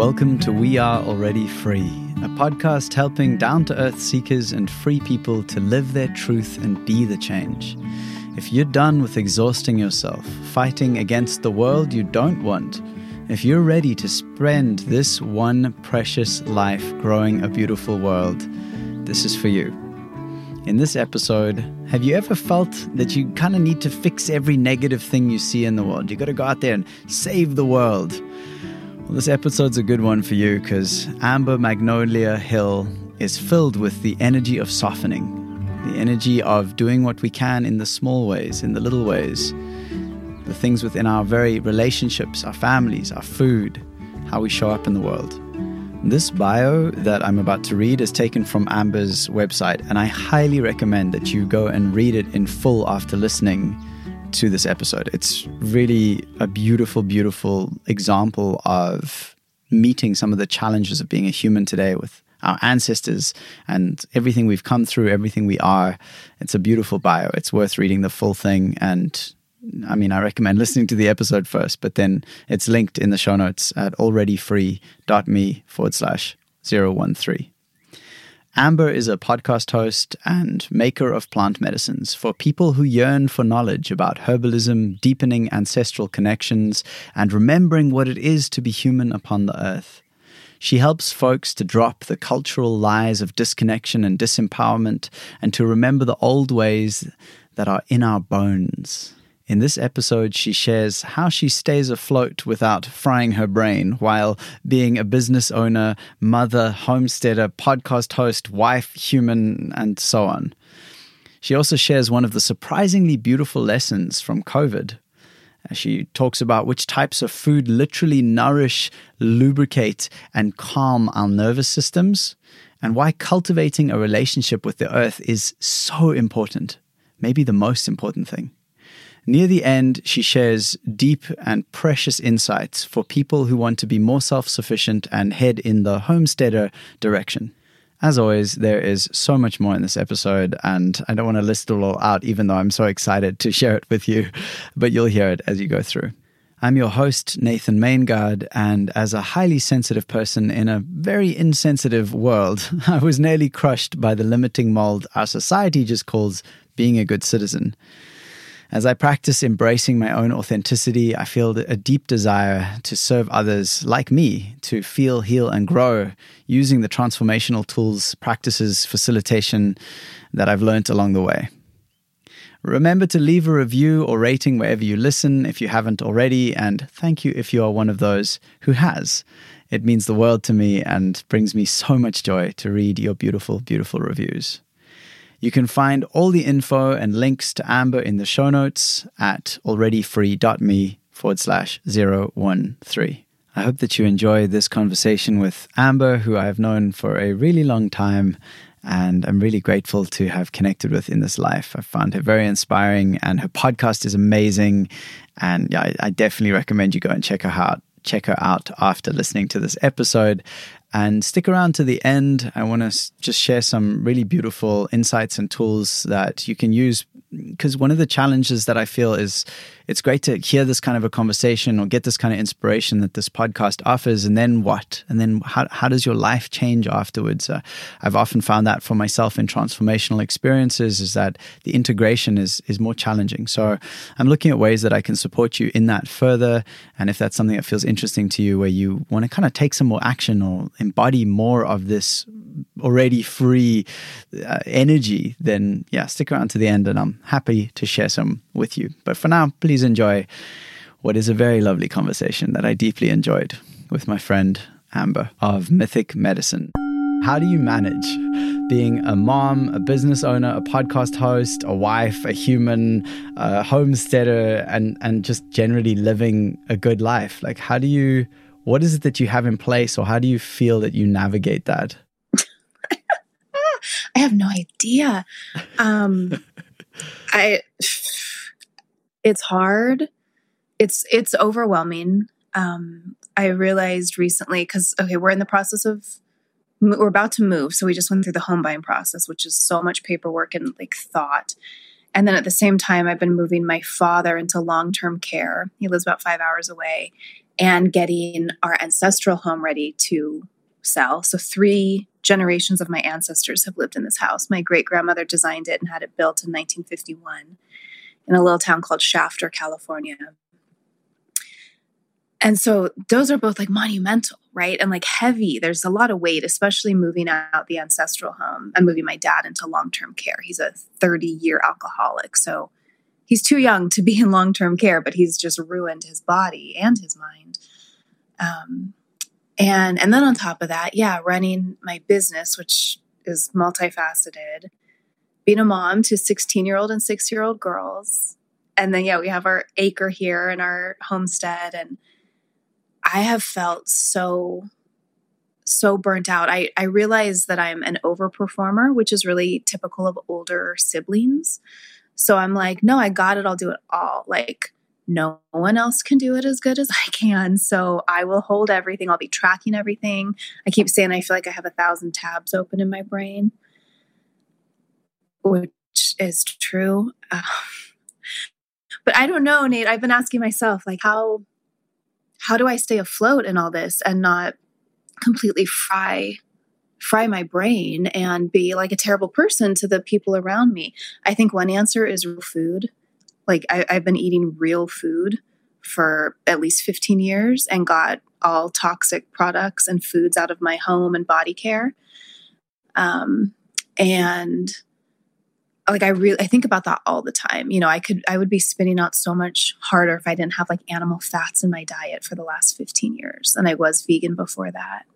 Welcome to We Are Already Free, a podcast helping down to earth seekers and free people to live their truth and be the change. If you're done with exhausting yourself, fighting against the world you don't want, if you're ready to spend this one precious life growing a beautiful world, this is for you. In this episode, have you ever felt that you kind of need to fix every negative thing you see in the world? You got to go out there and save the world. Well, this episode's a good one for you because Amber Magnolia Hill is filled with the energy of softening, the energy of doing what we can in the small ways, in the little ways, the things within our very relationships, our families, our food, how we show up in the world. This bio that I'm about to read is taken from Amber's website, and I highly recommend that you go and read it in full after listening to this episode. It's really a beautiful, beautiful example of meeting some of the challenges of being a human today with our ancestors and everything we've come through, everything we are. It's a beautiful bio. It's worth reading the full thing. And I mean, I recommend listening to the episode first, but then it's linked in the show notes at alreadyfree.me forward slash 013. Amber is a podcast host and maker of plant medicines for people who yearn for knowledge about herbalism, deepening ancestral connections, and remembering what it is to be human upon the earth. She helps folks to drop the cultural lies of disconnection and disempowerment and to remember the old ways that are in our bones. In this episode, she shares how she stays afloat without frying her brain while being a business owner, mother, homesteader, podcast host, wife, human, and so on. She also shares one of the surprisingly beautiful lessons from COVID. Uh, she talks about which types of food literally nourish, lubricate, and calm our nervous systems, and why cultivating a relationship with the earth is so important, maybe the most important thing. Near the end, she shares deep and precious insights for people who want to be more self sufficient and head in the homesteader direction. As always, there is so much more in this episode, and I don't want to list it all out, even though I'm so excited to share it with you, but you'll hear it as you go through. I'm your host, Nathan Maingard, and as a highly sensitive person in a very insensitive world, I was nearly crushed by the limiting mold our society just calls being a good citizen. As I practice embracing my own authenticity, I feel a deep desire to serve others like me to feel, heal, and grow using the transformational tools, practices, facilitation that I've learned along the way. Remember to leave a review or rating wherever you listen if you haven't already, and thank you if you are one of those who has. It means the world to me and brings me so much joy to read your beautiful, beautiful reviews. You can find all the info and links to Amber in the show notes at alreadyfree.me forward slash 013. I hope that you enjoy this conversation with Amber, who I have known for a really long time and I'm really grateful to have connected with in this life. I found her very inspiring and her podcast is amazing. And yeah, I, I definitely recommend you go and check her out. Check her out after listening to this episode. And stick around to the end. I want to just share some really beautiful insights and tools that you can use because one of the challenges that I feel is it's great to hear this kind of a conversation or get this kind of inspiration that this podcast offers. And then what? And then how, how does your life change afterwards? Uh, I've often found that for myself in transformational experiences is that the integration is, is more challenging. So I'm looking at ways that I can support you in that further. And if that's something that feels interesting to you, where you want to kind of take some more action or embody more of this already free uh, energy, then yeah, stick around to the end and I'm happy to share some with you. But for now, please enjoy what is a very lovely conversation that I deeply enjoyed with my friend Amber of Mythic Medicine. How do you manage being a mom, a business owner, a podcast host, a wife, a human, a homesteader, and, and just generally living a good life? Like, how do you, what is it that you have in place, or how do you feel that you navigate that? I have no idea. Um, I it's hard. It's it's overwhelming. Um, I realized recently because okay, we're in the process of we're about to move, so we just went through the home buying process, which is so much paperwork and like thought. And then at the same time, I've been moving my father into long term care. He lives about five hours away, and getting our ancestral home ready to sell. So, three generations of my ancestors have lived in this house. My great grandmother designed it and had it built in 1951 in a little town called Shafter, California. And so those are both like monumental, right? And like heavy. There's a lot of weight, especially moving out the ancestral home and moving my dad into long term care. He's a 30 year alcoholic. So he's too young to be in long term care, but he's just ruined his body and his mind. Um, and and then on top of that, yeah, running my business, which is multifaceted, being a mom to 16 year old and six year old girls. And then, yeah, we have our acre here and our homestead. And I have felt so, so burnt out. I, I realize that I'm an overperformer, which is really typical of older siblings. So I'm like, no, I got it. I'll do it all. Like, no one else can do it as good as I can. So I will hold everything. I'll be tracking everything. I keep saying I feel like I have a thousand tabs open in my brain, which is true. Uh, but I don't know, Nate. I've been asking myself, like, how how do I stay afloat in all this and not completely fry fry my brain and be like a terrible person to the people around me? I think one answer is food. Like I, I've been eating real food for at least 15 years and got all toxic products and foods out of my home and body care. Um, and like I really I think about that all the time. You know, I could I would be spinning out so much harder if I didn't have like animal fats in my diet for the last 15 years. And I was vegan before that.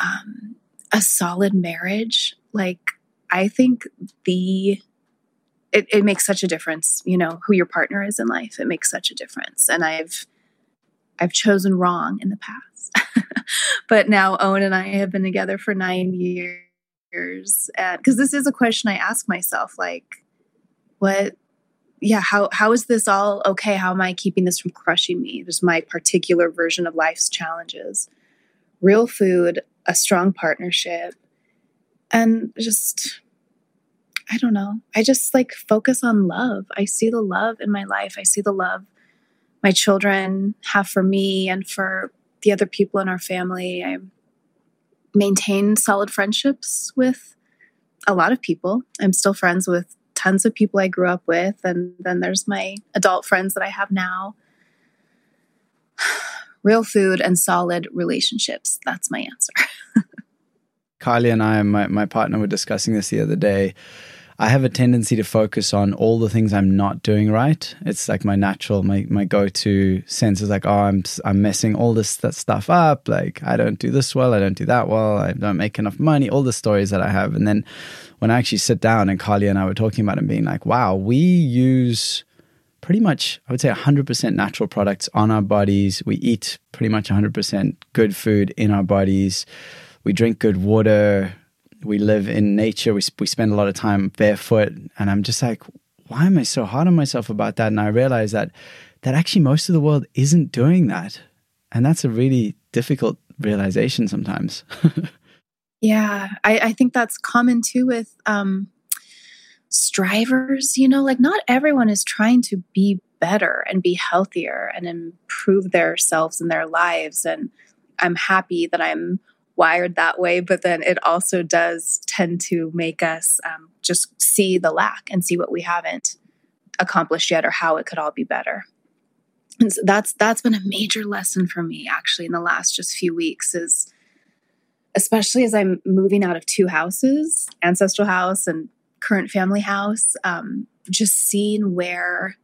Um a solid marriage, like I think the it, it makes such a difference, you know, who your partner is in life. It makes such a difference. And I've I've chosen wrong in the past. but now Owen and I have been together for nine years because this is a question i ask myself like what yeah how how is this all okay how am i keeping this from crushing me just my particular version of life's challenges real food a strong partnership and just i don't know i just like focus on love i see the love in my life i see the love my children have for me and for the other people in our family i'm maintain solid friendships with a lot of people. I'm still friends with tons of people I grew up with. And then there's my adult friends that I have now. Real food and solid relationships. That's my answer. Kylie and I, my, my partner, were discussing this the other day. I have a tendency to focus on all the things I'm not doing right. It's like my natural, my my go-to sense is like, oh, I'm I'm messing all this that stuff up. Like I don't do this well, I don't do that well, I don't make enough money. All the stories that I have, and then when I actually sit down and Carly and I were talking about it, being like, wow, we use pretty much, I would say, 100% natural products on our bodies. We eat pretty much 100% good food in our bodies. We drink good water we live in nature. We, we spend a lot of time barefoot. And I'm just like, why am I so hard on myself about that? And I realize that that actually most of the world isn't doing that. And that's a really difficult realization sometimes. yeah, I, I, think that's common too with um, strivers. You know, like not everyone is trying to be better and be healthier and improve themselves and their lives. And I'm happy that I'm wired that way, but then it also does tend to make us um, just see the lack and see what we haven't accomplished yet or how it could all be better. And so that's that's been a major lesson for me actually in the last just few weeks is especially as I'm moving out of two houses, ancestral house and current family house, um, just seeing where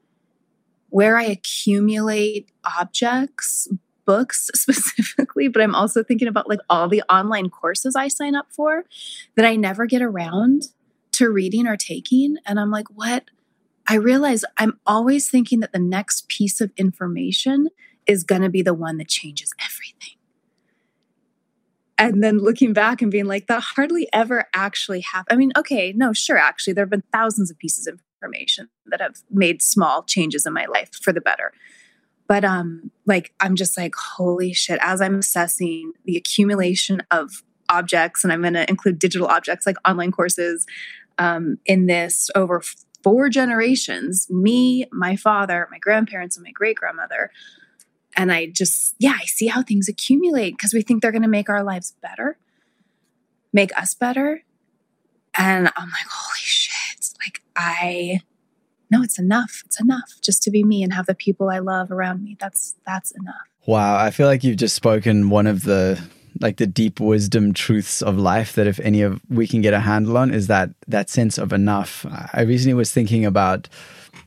where I accumulate objects, books specifically, but I'm also thinking about like all the online courses I sign up for that I never get around to reading or taking. And I'm like, what? I realize I'm always thinking that the next piece of information is going to be the one that changes everything. And then looking back and being like, that hardly ever actually happened. I mean, okay, no, sure, actually, there have been thousands of pieces of information that have made small changes in my life for the better but um like i'm just like holy shit as i'm assessing the accumulation of objects and i'm going to include digital objects like online courses um, in this over four generations me my father my grandparents and my great grandmother and I just, yeah, I see how things accumulate because we think they're going to make our lives better, make us better. And I'm like, holy shit. Like, I, no, it's enough. It's enough just to be me and have the people I love around me. That's, that's enough. Wow. I feel like you've just spoken one of the, like the deep wisdom truths of life that if any of we can get a handle on is that that sense of enough. I recently was thinking about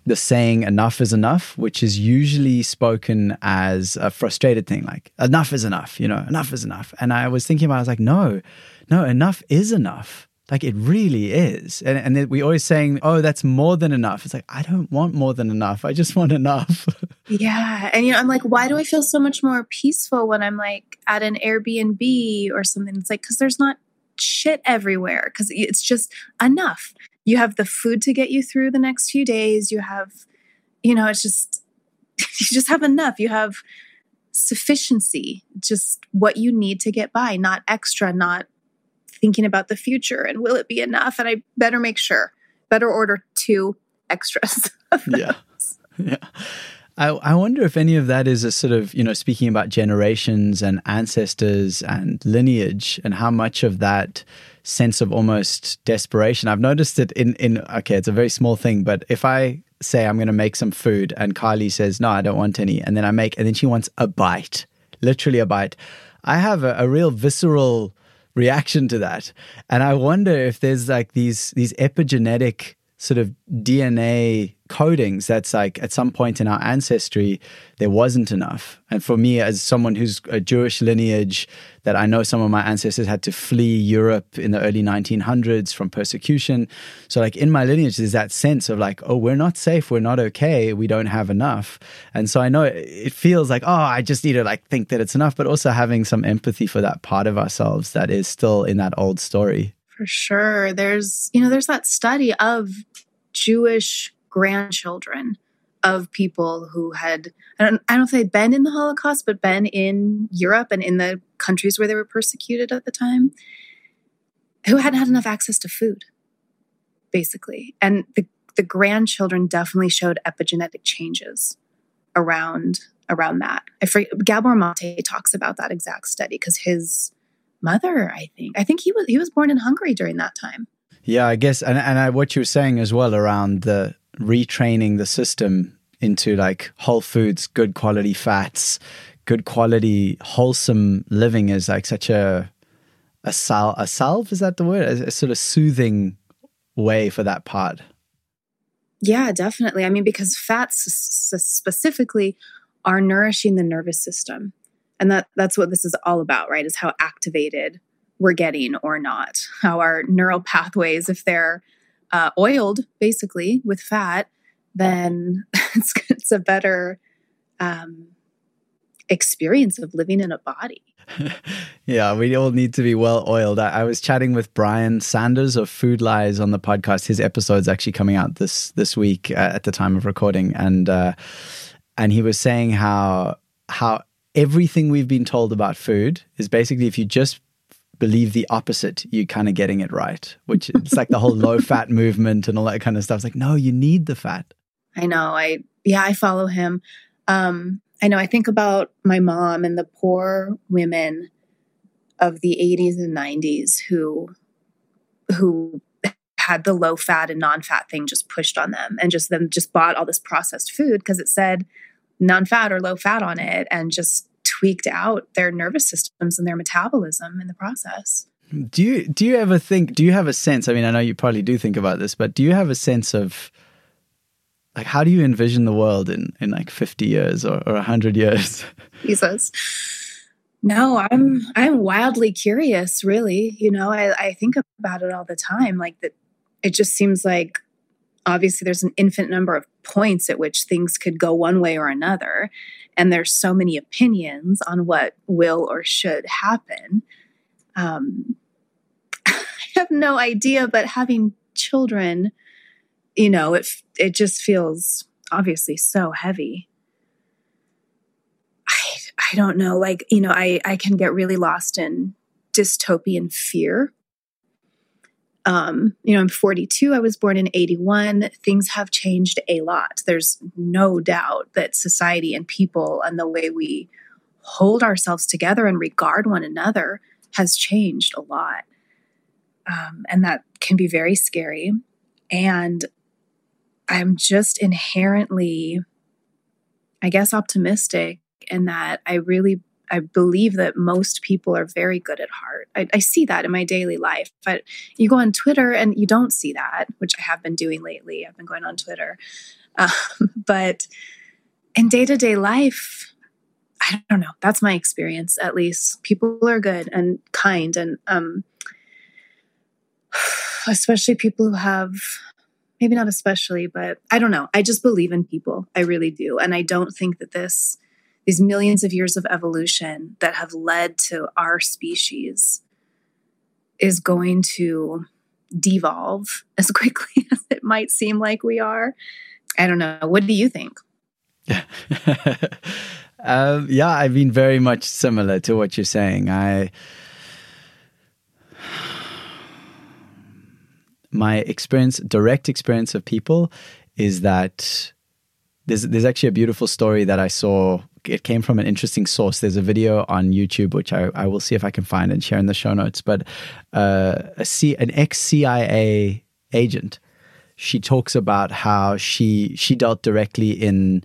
the saying enough is enough, which is usually spoken as a frustrated thing, like enough is enough, you know, enough is enough. And I was thinking about, I was like, no, no, enough is enough. Like it really is. And, and we always saying, oh, that's more than enough. It's like, I don't want more than enough. I just want enough. yeah. And, you know, I'm like, why do I feel so much more peaceful when I'm like at an Airbnb or something? It's like, because there's not shit everywhere, because it's just enough you have the food to get you through the next few days you have you know it's just you just have enough you have sufficiency just what you need to get by not extra not thinking about the future and will it be enough? And i better make sure better order two extras yeah. yeah. I, I wonder if any of that is a sort of, you know, speaking about generations and ancestors and lineage and how much of that sense of almost desperation. I've noticed it in in okay, it's a very small thing, but if I say I'm going to make some food and Kylie says no, I don't want any, and then I make, and then she wants a bite, literally a bite, I have a, a real visceral reaction to that, and I wonder if there's like these these epigenetic sort of DNA codings that's like at some point in our ancestry there wasn't enough. And for me as someone who's a jewish lineage that i know some of my ancestors had to flee europe in the early 1900s from persecution. So like in my lineage there's that sense of like oh we're not safe we're not okay we don't have enough. And so i know it feels like oh i just need to like think that it's enough but also having some empathy for that part of ourselves that is still in that old story. For sure. There's you know there's that study of jewish grandchildren of people who had I don't, I don't know if they'd been in the Holocaust, but been in Europe and in the countries where they were persecuted at the time, who hadn't had enough access to food, basically. And the, the grandchildren definitely showed epigenetic changes around around that. I forget, Gabor Mate talks about that exact study because his mother, I think, I think he was he was born in Hungary during that time. Yeah, I guess, and and I, what you were saying as well around the retraining the system into like whole foods, good quality fats, good quality wholesome living is like such a a sal a salve is that the word a, a sort of soothing way for that part. Yeah, definitely. I mean, because fats specifically are nourishing the nervous system, and that that's what this is all about, right? Is how activated we're getting or not, how our neural pathways, if they're uh, oiled basically with fat, then it's, it's a better um, experience of living in a body. yeah, we all need to be well oiled. I, I, was chatting with Brian Sanders of Food Lies on the podcast. His episode's actually coming out this this week uh, at the time of recording, and uh, and he was saying how how everything we've been told about food is basically if you just believe the opposite, you're kind of getting it right, which it's like the whole low fat movement and all that kind of stuff. It's like, no, you need the fat. I know. I, yeah, I follow him. Um, I know. I think about my mom and the poor women of the 80s and 90s who, who had the low fat and non fat thing just pushed on them and just them just bought all this processed food because it said non fat or low fat on it and just tweaked out their nervous systems and their metabolism in the process. Do you do you ever think do you have a sense I mean I know you probably do think about this but do you have a sense of like how do you envision the world in in like 50 years or, or 100 years? Jesus. No i'm i'm wildly curious really. You know i i think about it all the time. Like that it just seems like obviously there's an infinite number of points at which things could go one way or another. And there's so many opinions on what will or should happen. Um, i have no idea but having children you know it it just feels obviously so heavy. I i don't know like you know i i can get really lost in dystopian fear Um, you know, I'm 42. I was born in 81. Things have changed a lot. There's no doubt that society and people and the way we hold ourselves together and regard one another has changed a lot. Um, and that can be very scary. And I'm just inherently, I guess, optimistic in that I really I believe that most people are very good at heart. I, I, see that in my daily life. But you go on Twitter and you don't see that, which I have been doing lately. I've been going on Twitter. Um, but in day to day life, I don't know. That's my experience, at least. People are good and kind, and um, especially people who have maybe not especially, but I don't know. I just believe in people. I really do, and I don't think that this these millions of years of evolution that have led to our species is going to devolve as quickly as it might seem like we are. I don't know. What do you think? um, yeah, I mean, very much similar to what you're saying. I my experience, direct experience of people, is that there's there's actually a beautiful story that I saw. It came from an interesting source. There's a video on YouTube which I, I will see if I can find and share in the show notes. But uh, a C, an ex CIA agent, she talks about how she she dealt directly in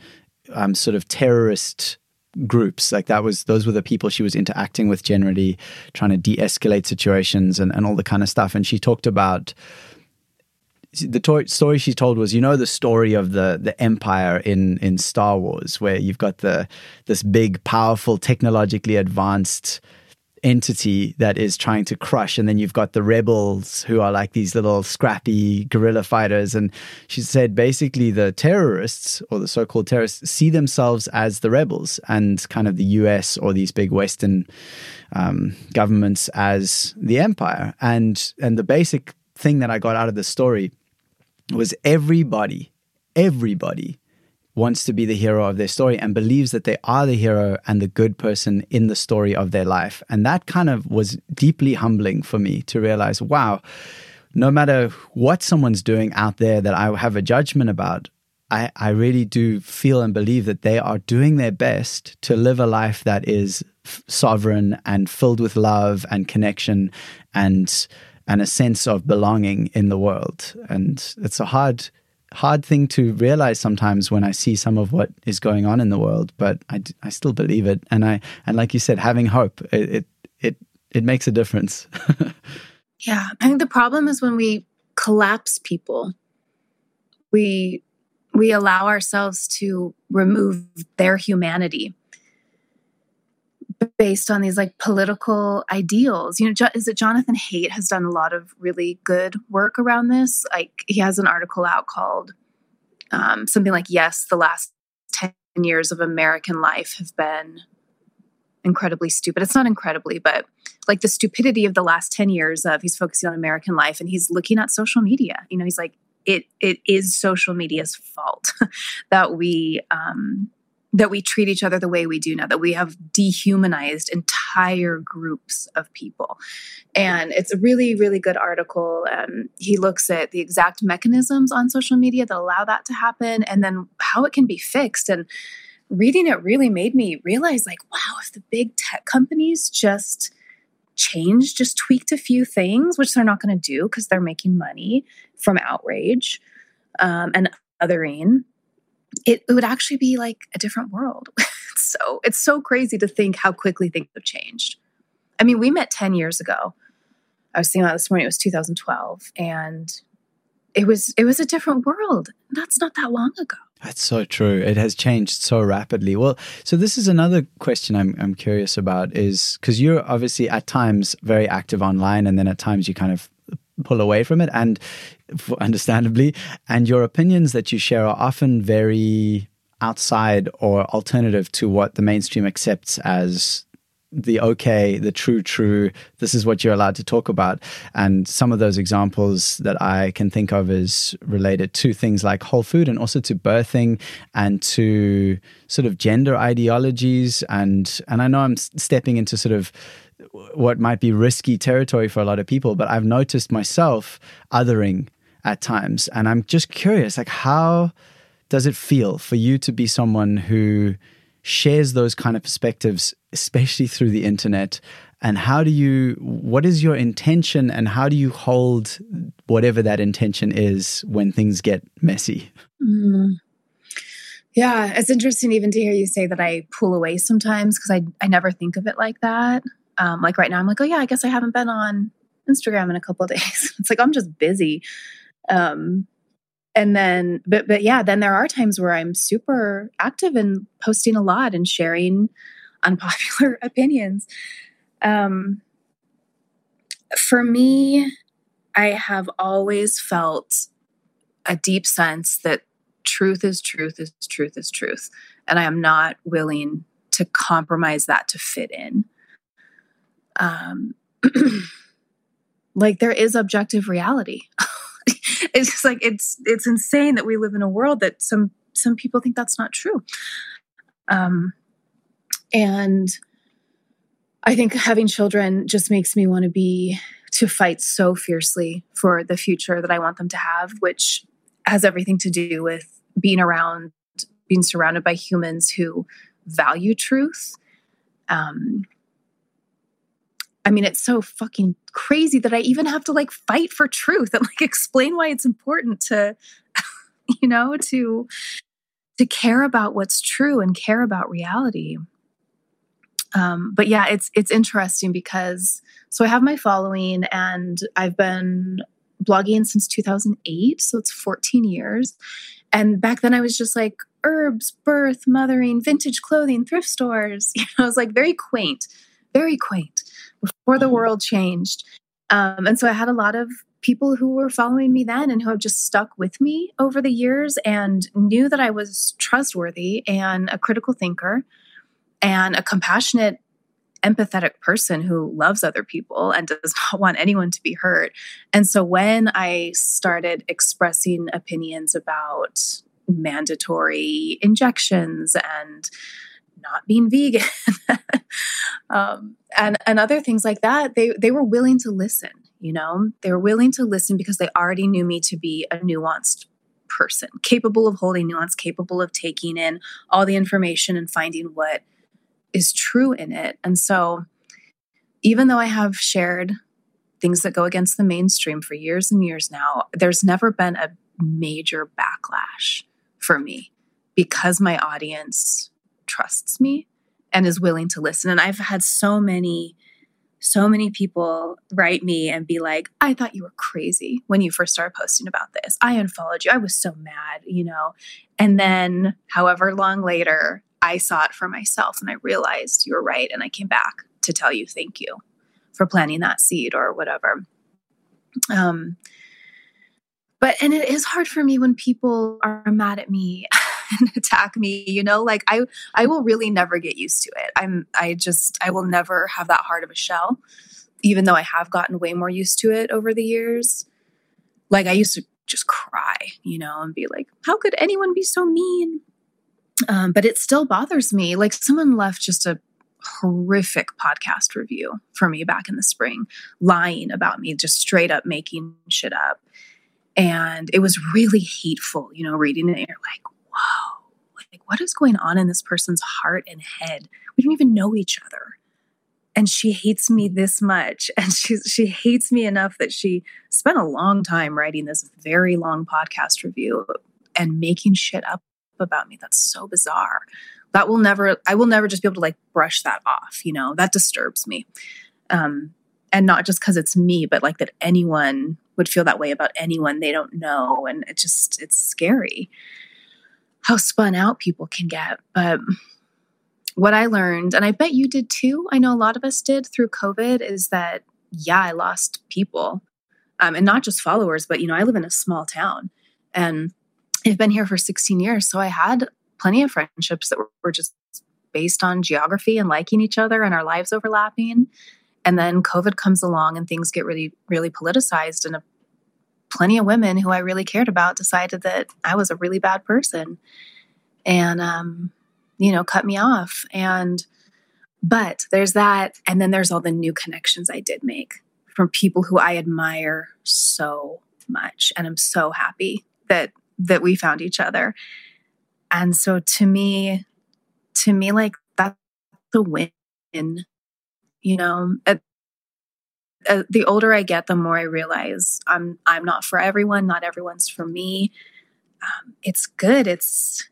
um, sort of terrorist groups like that was those were the people she was interacting with generally trying to de-escalate situations and, and all the kind of stuff and she talked about the to- story she told was you know the story of the the empire in in Star Wars where you've got the this big powerful technologically advanced entity that is trying to crush and then you've got the rebels who are like these little scrappy guerrilla fighters. And she said basically the terrorists or the so-called terrorists see themselves as the rebels and kind of the US or these big western um, governments as the empire. And and the basic thing that I got out of the story was everybody everybody wants to be the hero of their story and believes that they are the hero and the good person in the story of their life. And that kind of was deeply humbling for me to realize wow, no matter what someone's doing out there that I have a judgment about, I, I really do feel and believe that they are doing their best to live a life that is f- sovereign and filled with love and connection and and a sense of belonging in the world. And it's a hard hard thing to realize sometimes when I see some of what is going on in the world, but I, I still believe it. And I, and like you said, having hope, it, it, it, it makes a difference. yeah. I think the problem is when we collapse people, we, we allow ourselves to remove their humanity based on these like political ideals. You know, is it Jonathan Haidt has done a lot of really good work around this? Like he has an article out called um, something like "Yes, the last ten years of American life have been incredibly stupid." It's not incredibly, but like the stupidity of the last ten years of he's focusing on American life and he's looking at social media. You know, he's like, it it is social media's fault that we um, that we treat each other the way we do now, that we have dehumanized entire groups of people. And it's a really, really good article. Um, he looks at the exact mechanisms on social media that allow that to happen and then how it can be fixed. And reading it really made me realize like, wow, if the big tech companies just changed, just tweaked a few things, which they're not going to do because they're making money from outrage um, and othering it, it would actually be like a different world. so it's so crazy to think how quickly things have changed. I mean, we met 10 years ago. I was thinking about this morning, it was 2012, and it was it was a different world. That's not that long ago. That's so true. It has changed so rapidly. Well, so this is another question I'm I'm curious about is because you're obviously at times very active online, and then at times you kind of pull away from it, and understandably, and your opinions that you share are often very outside or alternative to what the mainstream accepts as the okay, the true, true, this is what you're allowed to talk about. And some of those examples that I can think of is related to things like whole food and also to birthing and to sort of gender ideologies. And, and I know I'm stepping into sort of what might be risky territory for a lot of people, but I've noticed myself othering at times. And I'm just curious, like, how does it feel for you to be someone who shares those kind of perspectives, especially through the internet? And how do you, what is your intention and how do you hold whatever that intention is when things get messy? Mm. Yeah, it's interesting even to hear you say that I pull away sometimes because I, I never think of it like that. Um, like right now, I'm like, oh yeah, I guess I haven't been on Instagram in a couple of days. It's like I'm just busy. Um, and then but but yeah then there are times where i'm super active and posting a lot and sharing unpopular opinions um for me i have always felt a deep sense that truth is truth is truth is truth and i am not willing to compromise that to fit in um like there is objective reality it's just like it's it's insane that we live in a world that some some people think that's not true. Um, and I think having children just makes me want to be to fight so fiercely for the future that I want them to have, which has everything to do with being around, being surrounded by humans who value truth. Um, I mean, it's so fucking crazy that I even have to like fight for truth and like explain why it's important to, you know, to to care about what's true and care about reality. Um, but yeah, it's it's interesting because so I have my following and I've been blogging since 2008, so it's 14 years. And back then I was just like herbs, birth, mothering, vintage clothing, thrift stores. You know, I was like very quaint, very quaint before the mm-hmm. world changed. Um, and so I had a lot of people who were following me then and who have just stuck with me over the years and knew that I was trustworthy and a critical thinker and a compassionate, empathetic person who loves other people and does not want anyone to be hurt. And so when I started expressing opinions about mandatory injections and not being vegan. Um, and and other things like that they they were willing to listen you know? They were willing to listen because they already knew me to be a nuanced person capable of holding nuance capable of taking in all the information and finding what is true in it. And so even though i have shared things that go against the mainstream for years and years now there's never been a major backlash for me because my audience trusts me and is willing to listen. And I've had so many, so many people write me and be like, I thought you were crazy when you first started posting about this. I unfollowed you. I was so mad, you know. And then, however long later, I saw it for myself and I realized you were right. And I came back to tell you thank you for planting that seed or whatever. Um, but, and it is hard for me when people are mad at me and attack me you know like i i will really never get used to it. I'm i just i will never have that hard of a shell even though i have gotten way more used to it over the years. Like i used to just cry you know and be like how could anyone be so mean? Um, but it still bothers me. Like someone left just a horrific podcast review for me back in the spring lying about me just straight up making shit up. And it was really hateful you know reading it you're like what is going on in this person's heart and head? We don't even know each other. And she hates me this much. And she, she hates me enough that she spent a long time writing this very long podcast review and making shit up about me. That's so bizarre. That will never, I will never just be able to like brush that off, you know, that disturbs me. Um, and not just because it's me, but like that anyone would feel that way about anyone they don't know. And it just, it's scary how spun out people can get. But what I learned, and I bet you did too, I know a lot of us did through COVID, is that, yeah, I lost people. Um, and not just followers, but, you know, I live in a small town and I've been here for 16 years. So I had plenty of friendships that were, were just based on geography and liking each other and our lives overlapping. And then COVID comes along and things get really, really politicized. And a, plenty of women who I really cared about decided that I was a really bad person and, um, you know, cut me off. And, but there's that. And then there's all the new connections I did make from people who I admire so much. And I'm so happy that, that we found each other. And so to me, to me, like that's the win. You know, at, the older I get, the more I realize I'm I'm not for everyone. Not everyone's for me. Um, it's good. It's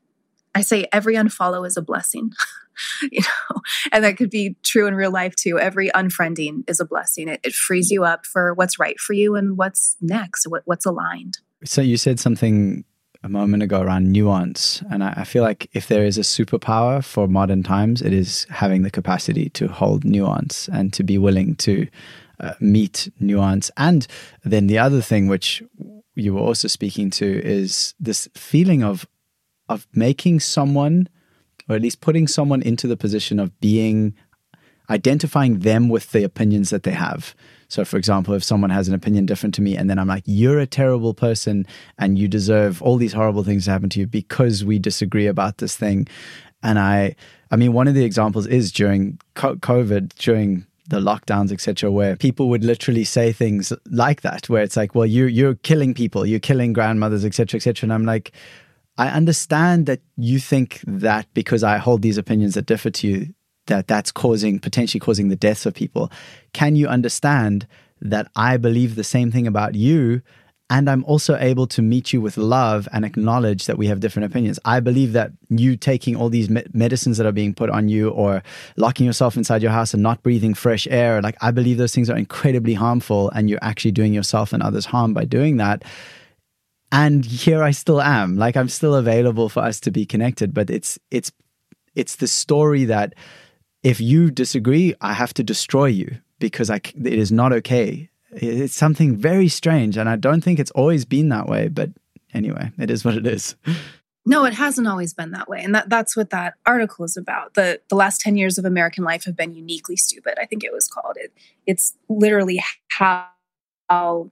I say every unfollow is a blessing. you know, and that could be true in real life too. Every unfriending is a blessing. It, it frees you up for what's right for you and what's next, what, what's aligned. So you said something a moment ago around nuance. And I, I, feel like if there is a superpower for modern times, it is having the capacity to hold nuance and to be willing to uh, meet nuance. And then the other thing, which you were also speaking to, is this feeling of of making someone, or at least putting someone into the position of being identifying them with the opinions that they have. So, for example, if someone has an opinion different to me, and then I'm like, you're a terrible person and you deserve all these horrible things to happen to you because we disagree about this thing. And I, I mean, one of the examples is during COVID, during the lockdowns, etc., where people would literally say things like that, where it's like, well, you're, you're killing people, you're killing grandmothers, etc., etc. And I'm like, I understand that you think that because I hold these opinions that differ to you, that that's causing potentially causing the deaths of people can you understand that i believe the same thing about you and i'm also able to meet you with love and acknowledge that we have different opinions i believe that you taking all these me- medicines that are being put on you or locking yourself inside your house and not breathing fresh air like i believe those things are incredibly harmful and you're actually doing yourself and others harm by doing that and here i still am like i'm still available for us to be connected but it's it's it's the story that if you disagree, I have to destroy you because I, it is not okay. It's something very strange. And I don't think it's always been that way. But anyway, it is what it is. No, it hasn't always been that way. And that, that's what that article is about. The, the last 10 years of American life have been uniquely stupid, I think it was called. It, it's literally how, how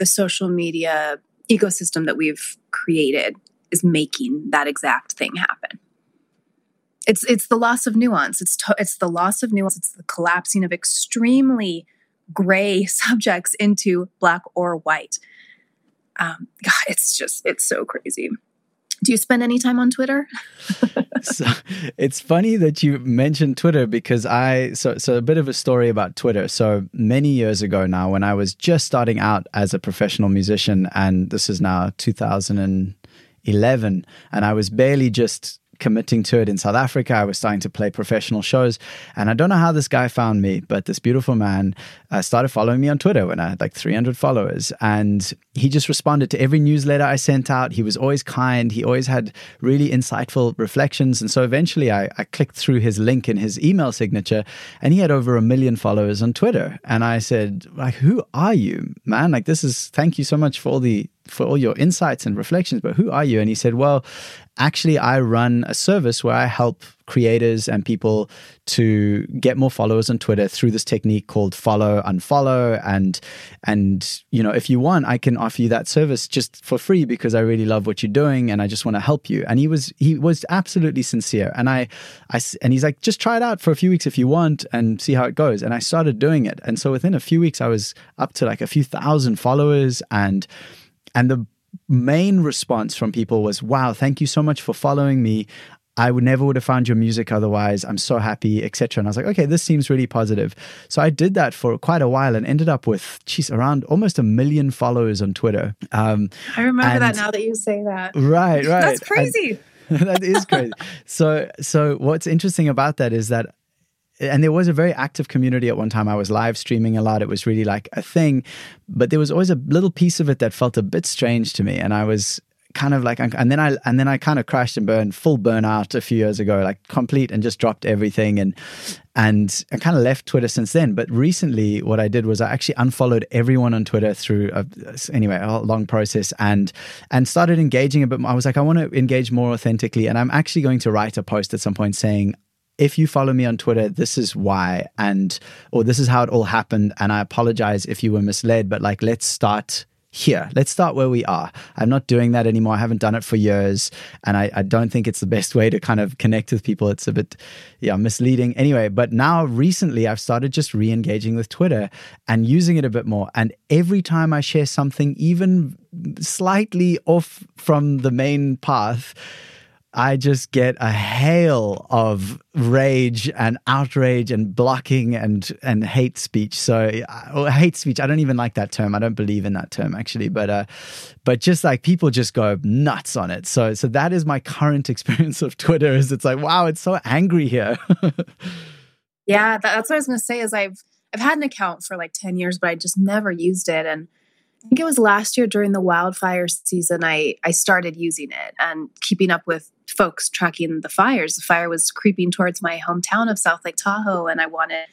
the social media ecosystem that we've created is making that exact thing happen it's it's the loss of nuance it's to, it's the loss of nuance it's the collapsing of extremely gray subjects into black or white. Um, God, it's just it's so crazy. Do you spend any time on twitter? So it's funny that you mentioned twitter because i so so a bit of a story about twitter. So many years ago now when i was just starting out as a professional musician and this is now 2011 and i was barely just committing to it in South Africa. I was starting to play professional shows. And I don't know how this guy found me, but this beautiful man uh, started following me on Twitter when I had like 300 followers. And he just responded to every newsletter I sent out. He was always kind. He always had really insightful reflections. And so eventually I, I clicked through his link in his email signature and he had over a million followers on Twitter. And I said, like, who are you, man? Like, this is, thank you so much for all the for all your insights and reflections, but who are you? And he said, Well, actually, I run a service where I help creators and people to get more followers on Twitter through this technique called follow unfollow. And and you know if you want I can offer you that service just for free because I really love what you're doing and I just want to help you. And he was he was absolutely sincere. And I I and he's like just try it out for a few weeks if you want and see how it goes. And I started doing it. And so within a few weeks I was up to like a few thousand followers and and the main response from people was, wow, thank you so much for following me. I would never would have found your music otherwise. I'm so happy, etc. And I was like, okay, this seems really positive. So I did that for quite a while and ended up with, geez, around almost a million followers on Twitter. Um, I remember that now that you say that. Right, right. That's crazy. that is crazy. so, so what's interesting about that is that and there was a very active community at one time. I was live streaming a lot. It was really like a thing, but there was always a little piece of it that felt a bit strange to me. And I was kind of like, and then I, and then I kind of crashed and burned, full burnout a few years ago, like complete and just dropped everything. And, and I kind of left Twitter since then. But recently, what I did was I actually unfollowed everyone on Twitter through a, anyway a long process and and started engaging a bit. More. I was like, I want to engage more authentically, and I'm actually going to write a post at some point saying if you follow me on Twitter, this is why, and or this is how it all happened. And I apologize if you were misled, but like, let's start here. Let's start where we are. I'm not doing that anymore. I haven't done it for years. And I, I, don't think it's the best way to kind of connect with people. It's a bit, yeah, misleading. Anyway, but now recently I've started just re engaging with Twitter and using it a bit more. And every time I share something, even slightly off from the main path, I just get a hail of rage and outrage and blocking and and hate speech. So uh, hate speech, I don't even like that term. I don't believe in that term actually, but uh, but just like people just go nuts on it. So so that is my current experience of Twitter. Is it's like wow, it's so angry here. yeah, that's what I was gonna say. Is I've I've had an account for like ten years, but I just never used it and I think it was last year during the wildfire season I I started using it and keeping up with folks tracking the fires. The fire was creeping towards my hometown of South Lake Tahoe and I wanted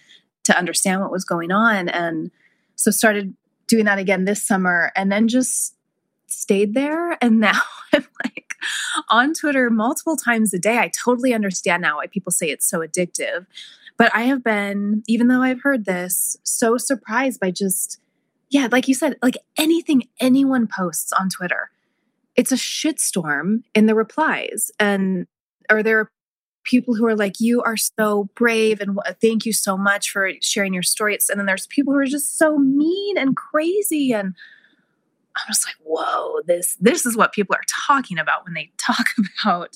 to understand what was going on and so started doing that again this summer and then just stayed there and now I'm like on Twitter multiple times a day. I totally understand now why people say it's so addictive. But I have been even though I've heard this so surprised by just yeah, like you said, like anything anyone posts on Twitter, it's a shitstorm in the replies. And or there are people who are like, "You are so brave, and thank you so much for sharing your stories." And then there's people who are just so mean and crazy, and I'm just like, "Whoa, this this is what people are talking about when they talk about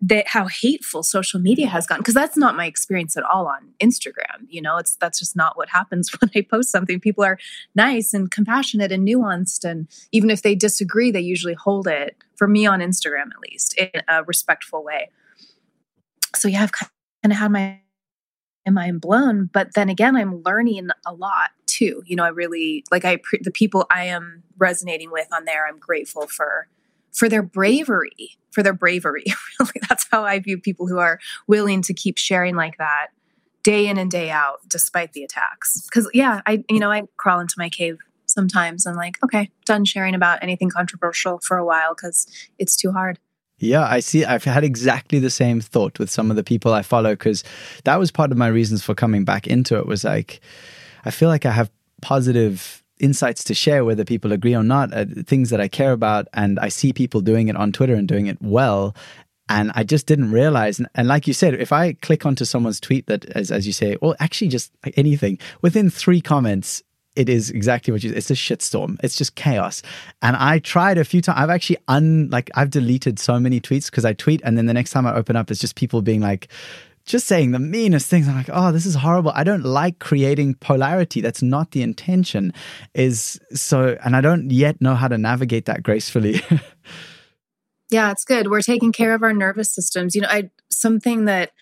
that how hateful social media has gotten because that's not my experience at all on Instagram you know? It's that's just not what happens when I post something. People are nice and compassionate and nuanced and even if they disagree they usually hold it for me on Instagram at least in a respectful way. So yeah I've kind of had my mind blown but then again I'm learning a lot too. You know I really like I the people I am resonating with on there I'm grateful for for their bravery, for their bravery. really, that's how I view people who are willing to keep sharing like that day in and day out, despite the attacks. Because yeah, I you know I crawl into my cave sometimes and like okay, done sharing about anything controversial for a while because it's too hard. Yeah, I see. I've had exactly the same thought with some of the people I follow because that was part of my reasons for coming back into it. Was like, I feel like I have positive insights to share, whether people agree or not, uh, things that I care about. And I see people doing it on Twitter and doing it well. And I just didn't realize. And, like you said, if I click onto someone's tweet that, as, as you say, or actually just anything, within three comments, it is exactly what you it's a shitstorm it's just chaos and i tried a few times i've actually un like i've deleted so many tweets because i tweet and then the next time i open up it's just people being like just saying the meanest things. I'm like, oh, this is horrible. I don't like creating polarity. That's not the intention. Is so, and I don't yet know how to navigate that gracefully. yeah, it's good. We're taking care of our nervous systems. You know, I something that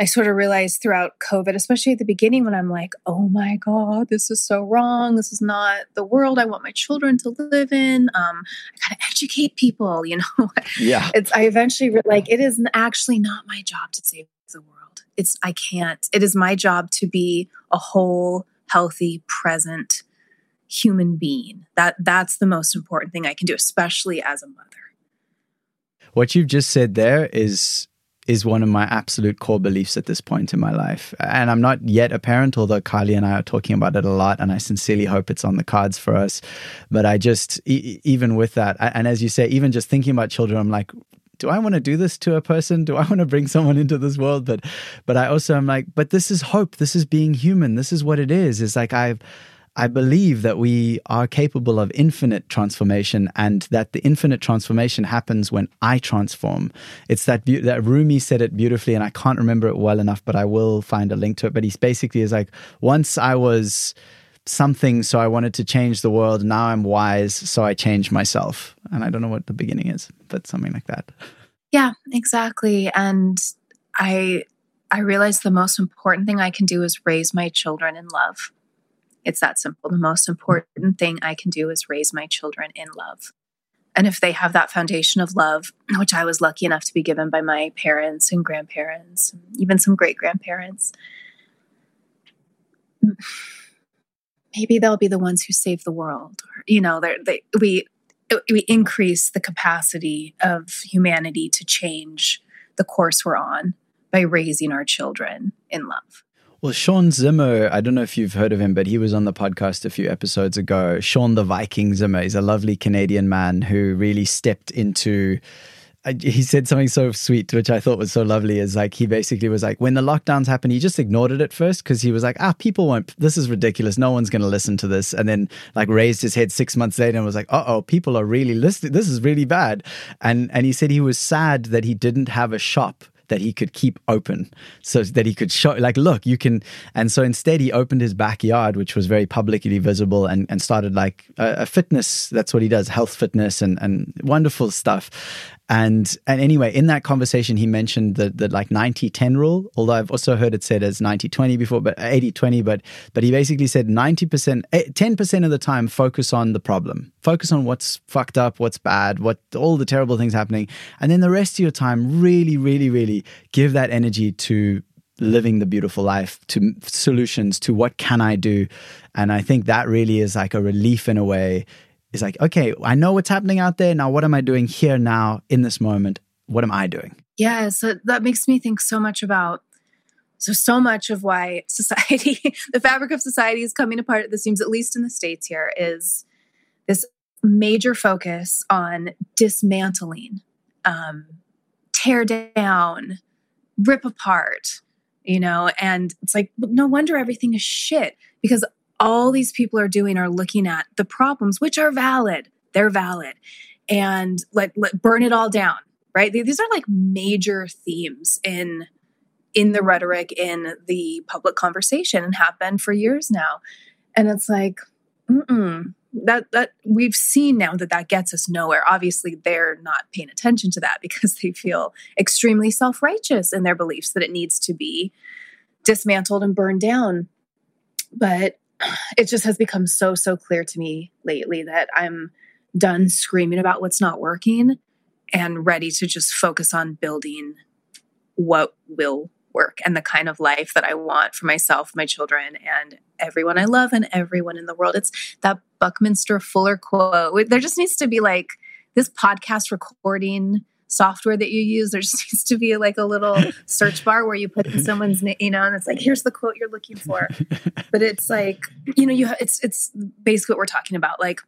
I sort of realized throughout COVID, especially at the beginning when I'm like, oh my God, this is so wrong. This is not the world I want my children to live in. Um, I gotta educate people, you know? Yeah. It's I eventually like it is actually not my job to save it's i can't it is my job to be a whole healthy present human being that that's the most important thing i can do especially as a mother what you've just said there is is one of my absolute core beliefs at this point in my life. And I'm not yet a parent, although Kylie and I are talking about it a lot. And I sincerely hope it's on the cards for us. But I just, e- even with that, and as you say, even just thinking about children, I'm like, do I want to do this to a person? Do I want to bring someone into this world? But but I also am like, but this is hope. This is being human. This is what it is. It's like I've I believe that we are capable of infinite transformation and that the infinite transformation happens when I transform. It's that be- that Rumi said it beautifully and I can't remember it well enough but I will find a link to it but he's basically is like once I was something so I wanted to change the world now I'm wise so I changed myself and I don't know what the beginning is but something like that. Yeah, exactly. And I I realized the most important thing I can do is raise my children in love. It's that simple. The most important thing I can do is raise my children in love. And if they have that foundation of love, which I was lucky enough to be given by my parents and grandparents, even some great grandparents, maybe they'll be the ones who save the world. Or, you know, they, we we increase the capacity of humanity to change the course we're on by raising our children in love. Well, Sean Zimmer, I don't know if you've heard of him, but he was on the podcast a few episodes ago. Sean the Viking Zimmer is a lovely Canadian man who really stepped into he said something so sweet, which I thought was so lovely. Is like he basically was like, when the lockdowns happened, he just ignored it at first because he was like, ah, people won't. This is ridiculous. No one's going to listen to this. And then like raised his head six months later and was like, uh oh, people are really listening. This is really bad. And and he said he was sad that he didn't have a shop that he could keep open so that he could show like look you can and so instead he opened his backyard which was very publicly visible and, and started like a, a fitness that's what he does health fitness and, and wonderful stuff and and anyway, in that conversation, he mentioned the, the like 90 10 rule, although I've also heard it said as 90 20 before, but uh, 80 20. But, but he basically said 90%, 10% eh, of the time, focus on the problem, focus on what's fucked up, what's bad, what all the terrible things happening. And then the rest of your time, really, really, really give that energy to living the beautiful life to solutions to what can i do and i think that really is like a relief in a way is like, okay, I know what's happening out there. Now, what am I doing here now in this moment? What am I doing? Yeah. So that makes me think so much about so so much of why society, the fabric of society is coming apart at seems at least in the States here, is this major focus on dismantling, um, tear down, rip apart, you know, and it's like, no wonder everything is shit because all these people are doing are looking at the problems, which are valid. They're valid. And like let, burn it all down, right? These are like major themes in in the rhetoric in the public conversation and have been for years now. And it's like, mm that that we've seen now that that gets us nowhere. Obviously, they're not paying attention to that because they feel extremely self righteous in their beliefs that it needs to be dismantled and burned down. But it just has become so so clear to me lately that I'm done screaming about what's not working and ready to just focus on building what will work and the kind of life that I want for myself, my children, and everyone I love and everyone in the world. It's that Buckminster Fuller quote. There just needs to be like this podcast recording software that you use, there just needs to be like a little search bar where you put in someone's name, you know, and it's like, here's the quote you're looking for. But it's like, you know, you it's it's basically what we're talking about. Like,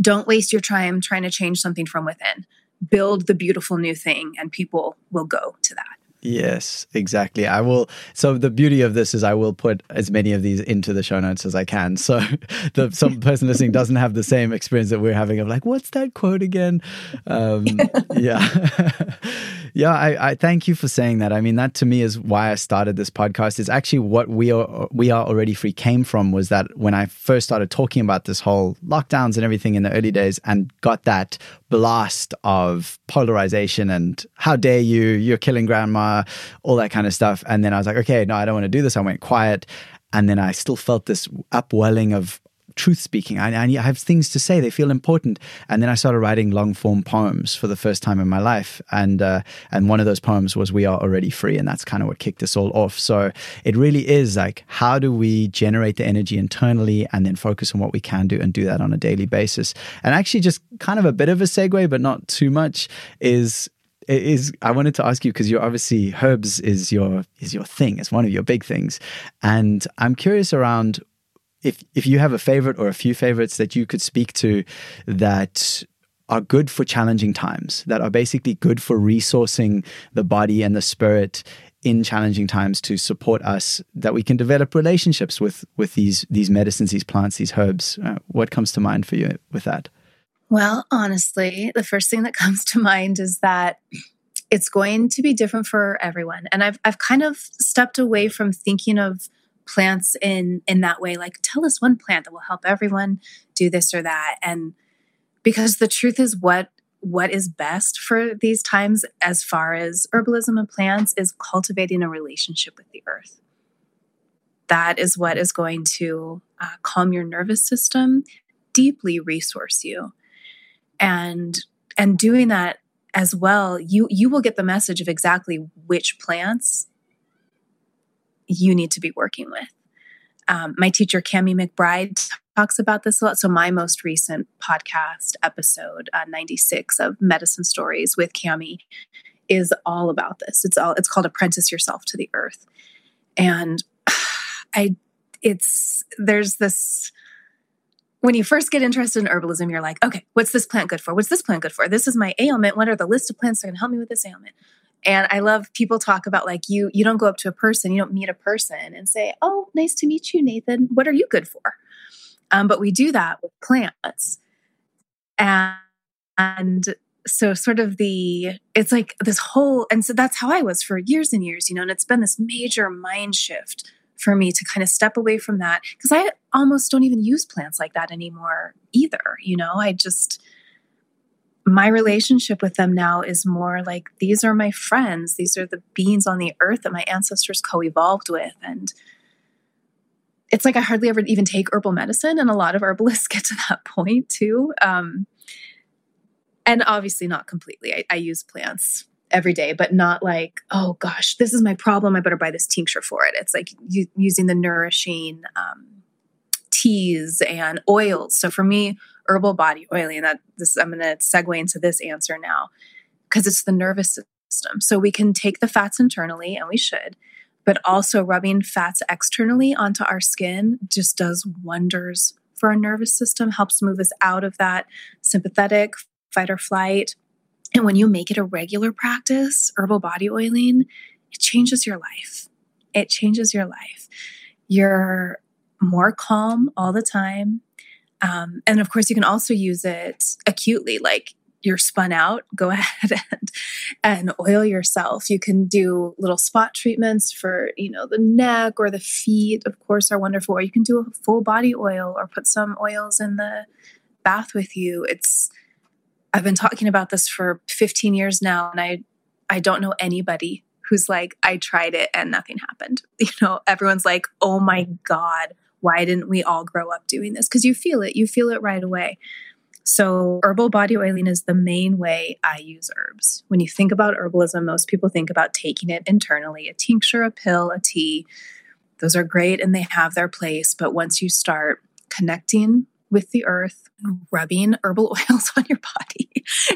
don't waste your time trying to change something from within. Build the beautiful new thing, and people will go to that. Yes, exactly. I will. So the beauty of this is I will put as many of these into the show notes as I can. So the some person listening doesn't have the same experience that we're having of like, what's that quote again? Um, yeah. yeah. I, I thank you for saying that. I mean, that to me is why I started this podcast. Is actually what we are we are already free came from was that when I first started talking about this whole lockdowns and everything in the early days and got that blast of polarization and how dare you, you're killing grandma, all that kind of stuff. And then I was like, okay, no, I don't want to do this. I went quiet. And then I still felt this upwelling of truth speaking. I, I, have things to say; they feel important. And then I started writing long form poems for the first time in my life, and uh, and one of those poems was "We Are Already Free," and that's kind of what kicked us all off. So it really is like, how do we generate the energy internally, and then focus on what we can do, and do that on a daily basis. And actually, just kind of a bit of a segue, but not too much, is is I wanted to ask you because you're obviously herbs is your is your thing. It's one of your big things, and I'm curious around if if you have a favorite or a few favorites that you could speak to that are good for challenging times, that are basically good for resourcing the body and the spirit in challenging times to support us, that we can develop relationships with with these these medicines, these plants, these herbs. Uh, what comes to mind for you with that? Well, honestly, the first thing that comes to mind is that it's going to be different for everyone. And I've I've kind of stepped away from thinking of plants in in that way like tell us one plant that will help everyone do this or that. And because the truth is what what is best for these times as far as herbalism and plants is cultivating a relationship with the earth. That is what is going to uh, calm your nervous system deeply resource you and and doing that as well you you will get the message of exactly which plants you need to be working with. Um, my teacher, Kami McBride, talks about this a lot. So, my most recent podcast episode, uh, 96 of Medicine Stories with Kami, is all about this. It's all it's called apprentice yourself to the earth. And I it's there's this when you first get interested in herbalism, you're like, okay, what's this plant good for? What's this plant good for? This is my ailment. What are the list of plants that can help me with this ailment? And I love people talk about like you you don't go up to a person, you don't meet a person and say, "Oh, nice to meet you, Nathan. What are you good for?" Um, but we do that with plants, and, and so sort of the it's like this whole and so that's how I was for years and years, you know. And it's been this major mind shift for me to kind of step away from that because I almost don't even use plants like that anymore either. You know, I just my relationship with them now is more like these are my friends. These are the beings on the earth that my ancestors co evolved with. And it's like I hardly ever even take herbal medicine. And a lot of herbalists get to that point too. Um, and obviously, not completely. I, I use plants every day, but not like, oh gosh, this is my problem. I better buy this tincture for it. It's like using the nourishing um, teas and oils. So for me, herbal body oiling. That this I'm going to segue into this answer now because it's the nervous system. So we can take the fats internally, and we should, but also rubbing fats externally onto our skin just does wonders for our nervous system. Helps move us out of that sympathetic fight or flight. And when you make it a regular practice, herbal body oiling, it changes your life. It changes your life. You're more calm all the time. Um, and of course, you can also use it acutely, like you're spun out, go ahead and, and oil yourself. You can do little spot treatments for, you know, the neck or the feet, of course, are wonderful. Or you can do a full body oil or put some oils in the bath with you. It's, I've been talking about this for 15 years now, and I, I don't know anybody who's like, I tried it and nothing happened. You know, everyone's like, oh my God, why didn't we all grow up doing this? Because you feel it, you feel it right away. So, herbal body oiling is the main way I use herbs. When you think about herbalism, most people think about taking it internally a tincture, a pill, a tea. Those are great and they have their place. But once you start connecting with the earth, rubbing herbal oils on your body,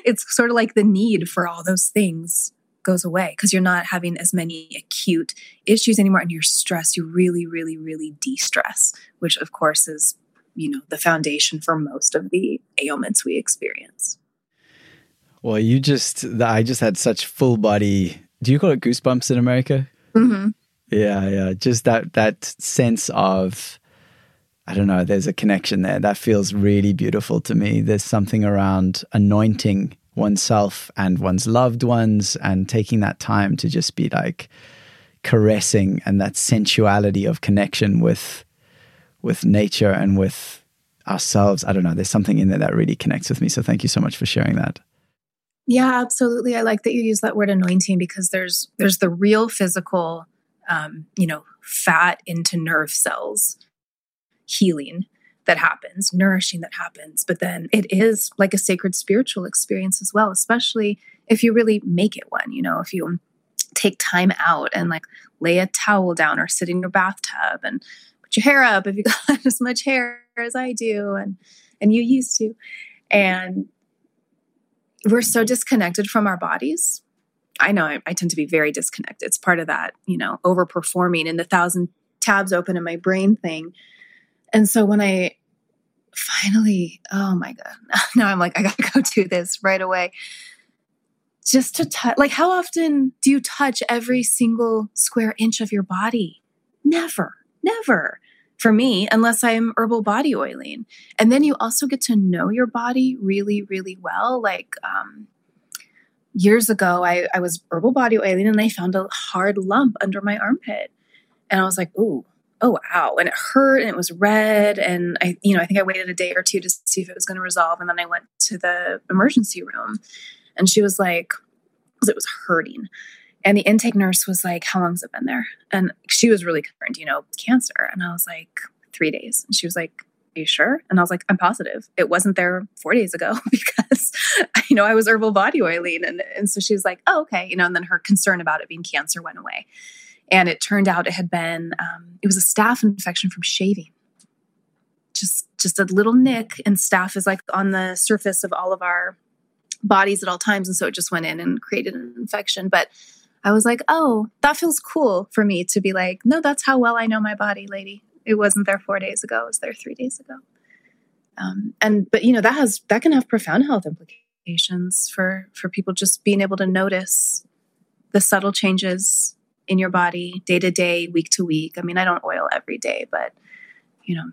it's sort of like the need for all those things goes away because you're not having as many acute issues anymore and your stress you really really really de-stress which of course is you know the foundation for most of the ailments we experience. Well you just i just had such full body do you call it goosebumps in america? Mm-hmm. yeah yeah just that that sense of I don't know, there's a connection there. That feels really beautiful to me. There's something around anointing oneself and one's loved ones and taking that time to just be like caressing and that sensuality of connection with with nature and with ourselves. I don't know, there's something in there that really connects with me. So thank you so much for sharing that. Yeah, absolutely. I like that you use that word anointing because there's there's the real physical um, you know, fat into nerve cells healing that happens, nourishing that happens. But then it is like a sacred spiritual experience as well, especially if you really make it one. You know, if you take time out and like lay a towel down or sit in your bathtub and put your hair up if you got as much hair as I do and and you used to. And we're so disconnected from our bodies. I know I, I tend to be very disconnected. It's part of that, you know, overperforming and the thousand tabs open in my brain thing and so when I finally, oh my God, now I'm like, I gotta go do this right away. Just to touch, like, how often do you touch every single square inch of your body? Never, never for me, unless I'm herbal body oiling. And then you also get to know your body really, really well. Like, um, years ago, I, I was herbal body oiling and I found a hard lump under my armpit. And I was like, ooh, oh wow. And it hurt and it was red. And i you know i think i waited a day or two to see if it was going to resolve. And then i went to the emergency room. And she was like it was hurting. And the intake nurse was like how long's it been there? And she was really concerned you know cancer. And i was like three days. And she was like are you sure? And i was like i'm positive. It wasn't there four days ago because you know i was herbal body oiling. And, and so she was like oh okay. You know and then her concern about it being cancer went away and it turned out it had been um, it was a staph infection from shaving just just a little nick and staph is like on the surface of all of our bodies at all times. And so it just went in and created an infection. But I was like, oh, that feels cool for me to be like, no, that's how well I know my body, lady. It wasn't there four days ago, it was there three days ago. Um, and but you know that has that can have profound health implications for for people just being able to notice the subtle changes in your body day to day, week to week. I mean, I don't oil every day, but you know,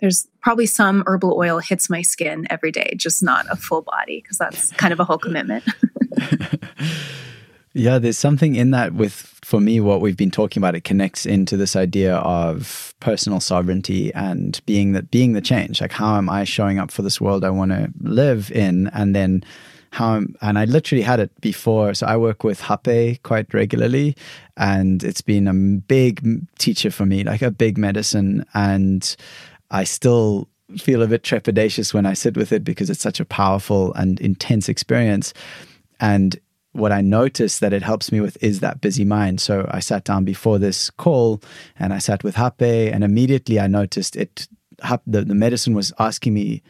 there's probably some herbal oil hits my skin every day, just not a full body because that's kind of a whole commitment. yeah, there's something in that with for me what we've been talking about it connects into this idea of personal sovereignty and being that being the change. Like how am I showing up for this world I want to live in and then how I'm, and I literally had it before. So I work with Hape quite regularly, and it's been a big teacher for me, like a big medicine. And I still feel a bit trepidatious when I sit with it because it's such a powerful and intense experience. And what I notice that it helps me with is that busy mind. So I sat down before this call and I sat with Hape, and immediately I noticed it. The, the medicine was asking me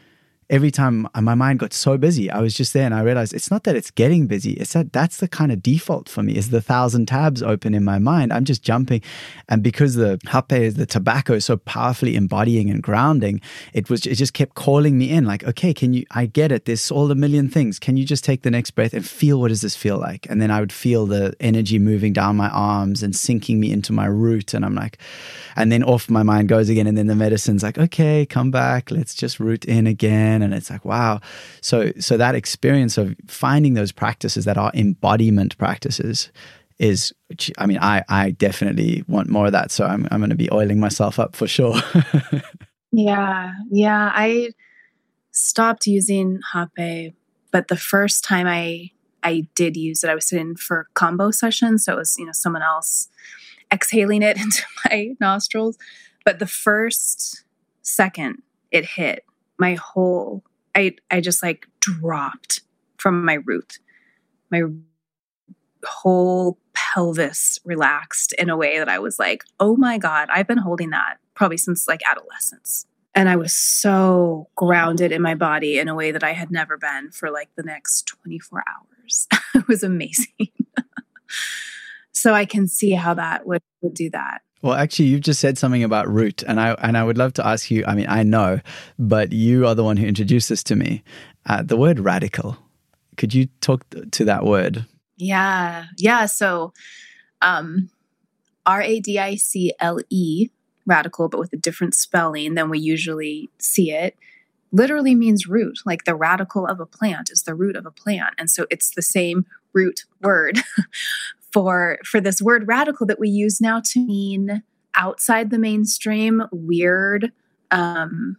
every time my mind got so busy, I was just there and I realized it's not that it's getting busy. It's that that's the kind of default for me is the thousand tabs open in my mind. I'm just jumping. And because the hape is the tobacco is so powerfully embodying and grounding, it was, it just kept calling me in like, okay, can you, I get it. There's all a million things. Can you just take the next breath and feel what does this feel like? And then I would feel the energy moving down my arms and sinking me into my root. And I'm like, and then off my mind goes again. And then the medicine's like, okay, come back. Let's just root in again and it's like wow. So so that experience of finding those practices that are embodiment practices is i mean i i definitely want more of that. So i'm, I'm going to be oiling myself up for sure. Yeah. Yeah. I stopped using hape but the first time i i did use it i was sitting for combo sessions. So it was you know someone else exhaling it into my nostrils. But the first second it hit my whole I I just like dropped from my root. My whole pelvis relaxed in a way that I was like, "Oh my god, I've been holding that probably since like adolescence." And I was so grounded in my body in a way that I had never been for like the next 24 hours. it was amazing. so I can see how that would, would do that. Well, actually, you've just said something about root, and I and I would love to ask you. I mean, I know, but you are the one who introduced this to me. Uh, the word radical. Could you talk to that word? Yeah, yeah. So, um, R A D I C L E, radicle, but with a different spelling than we usually see it. Literally means root, like the radicle of a plant is the root of a plant, and so it's the same root word for for this word radical that we use now to mean outside the mainstream, weird. Um,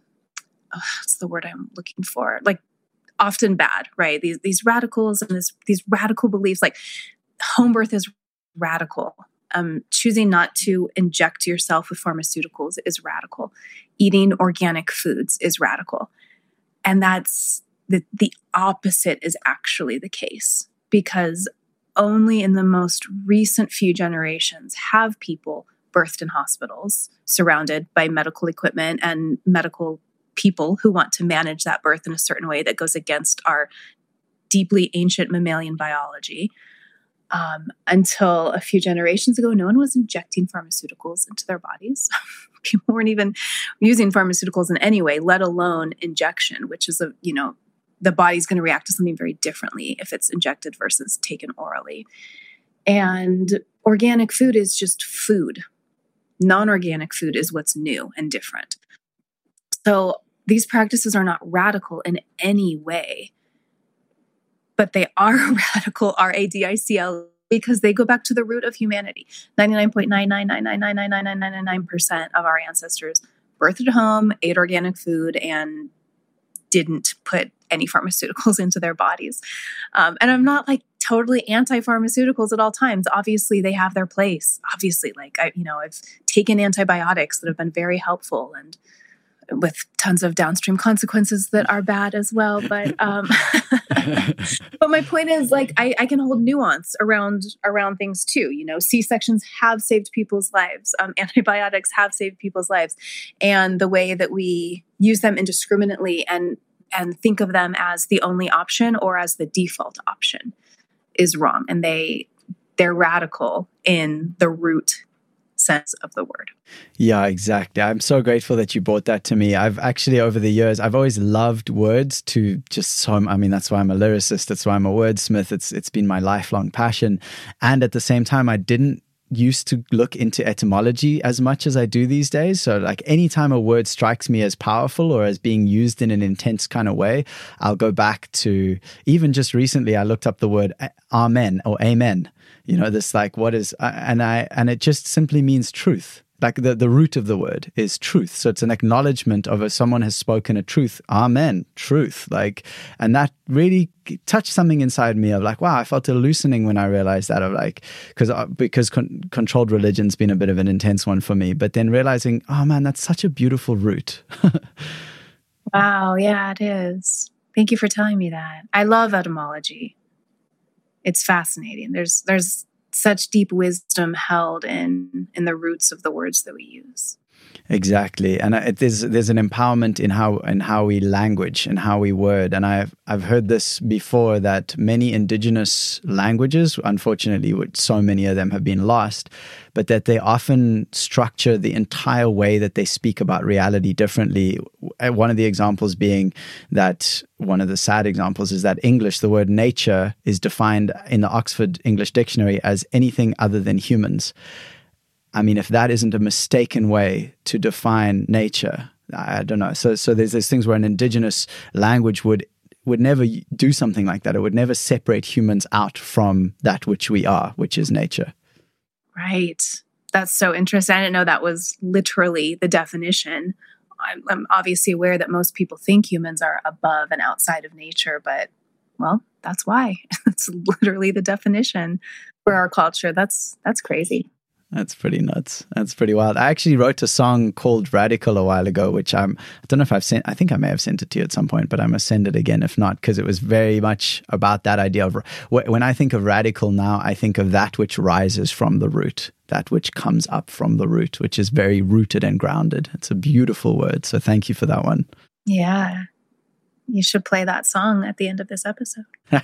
oh, what's the word I'm looking for? Like often bad, right? These these radicals and this these radical beliefs, like home birth is radical. Um, choosing not to inject yourself with pharmaceuticals is radical. Eating organic foods is radical, and that's the the opposite is actually the case because only in the most recent few generations have people birthed in hospitals surrounded by medical equipment and medical people who want to manage that birth in a certain way that goes against our deeply ancient mammalian biology. Um, until a few generations ago, no one was injecting pharmaceuticals into their bodies. People weren't even using pharmaceuticals in any way, let alone injection, which is a you know the body's going to react to something very differently if it's injected versus taken orally. And organic food is just food. Non organic food is what's new and different. So these practices are not radical in any way, but they are radicle, R A D I C L, because they go back to the root of humanity. 99.999999999% of our ancestors birthed at home, ate organic food, and didn't put any pharmaceuticals into their bodies. Um, and I'm not like totally anti pharmaceuticals at all times. Obviously, they have their place. Obviously, like I, you know, I've taken antibiotics that have been very helpful and with tons of downstream consequences that are bad as well. But um, but my point is like I, I, can hold nuance around around things too. You know, C sections have saved people's lives. Um, antibiotics have saved people's lives, and the way that we use them indiscriminately and and think of them as the only option or as the default option is wrong and they they're radical in the root sense of the word. Yeah, exactly. I'm so grateful that you brought that to me. I've actually, over the years, I've always loved words to just so, I mean, that's why I'm a lyricist. That's why I'm a wordsmith. It's, it's been my lifelong passion. And at the same time, I didn't used to look into etymology as much as I do these days. So, like, anytime a word strikes me as powerful or as being used in an intense kind of way, I'll go back to even just recently, I looked up the word amen or amen. You know, this like, what is, and I, and it just simply means truth like the, the root of the word is truth. So it's an acknowledgement of a, someone has spoken a truth. Amen. Truth. Like, and that really touched something inside me of like, wow, I felt a loosening when I realized that of like, because, uh, because con- controlled religion's been a bit of an intense one for me, but then realizing, oh man, that's such a beautiful root. wow. Yeah, it is. Thank you for telling me that. I love etymology. It's fascinating. There's, there's, such deep wisdom held in in the roots of the words that we use. Exactly, and it, there's there's an empowerment in how in how we language and how we word. And I've I've heard this before that many indigenous languages, unfortunately, which so many of them have been lost, but that they often structure the entire way that they speak about reality differently. Uh, one of the examples being that one of the sad examples is that English, the word nature, is defined in the Oxford English Dictionary as anything other than humans. I mean, if that isn't a mistaken way to define nature, I don't know. So, so there's these things where an indigenous language would would never do something like that. It would never separate humans out from that which we are, which is nature. Right. That's so interesting. I didn't know that was literally the definition. I'm, I'm obviously aware that most people think humans are above and outside of nature, but well, that's why. that's literally the definition for our culture. That's that's crazy. That's pretty nuts. That's pretty wild. I actually wrote a song called Radical a while ago, which I'm, I don't know if I've sent, I think I may have sent it to you at some point, but I must send it again if not, because it was very much about that idea of when I think of radical now, I think of that which rises from the root, that which comes up from the root, which is very rooted and grounded. It's a beautiful word. So thank you for that one. Yeah you should play that song at the end of this episode.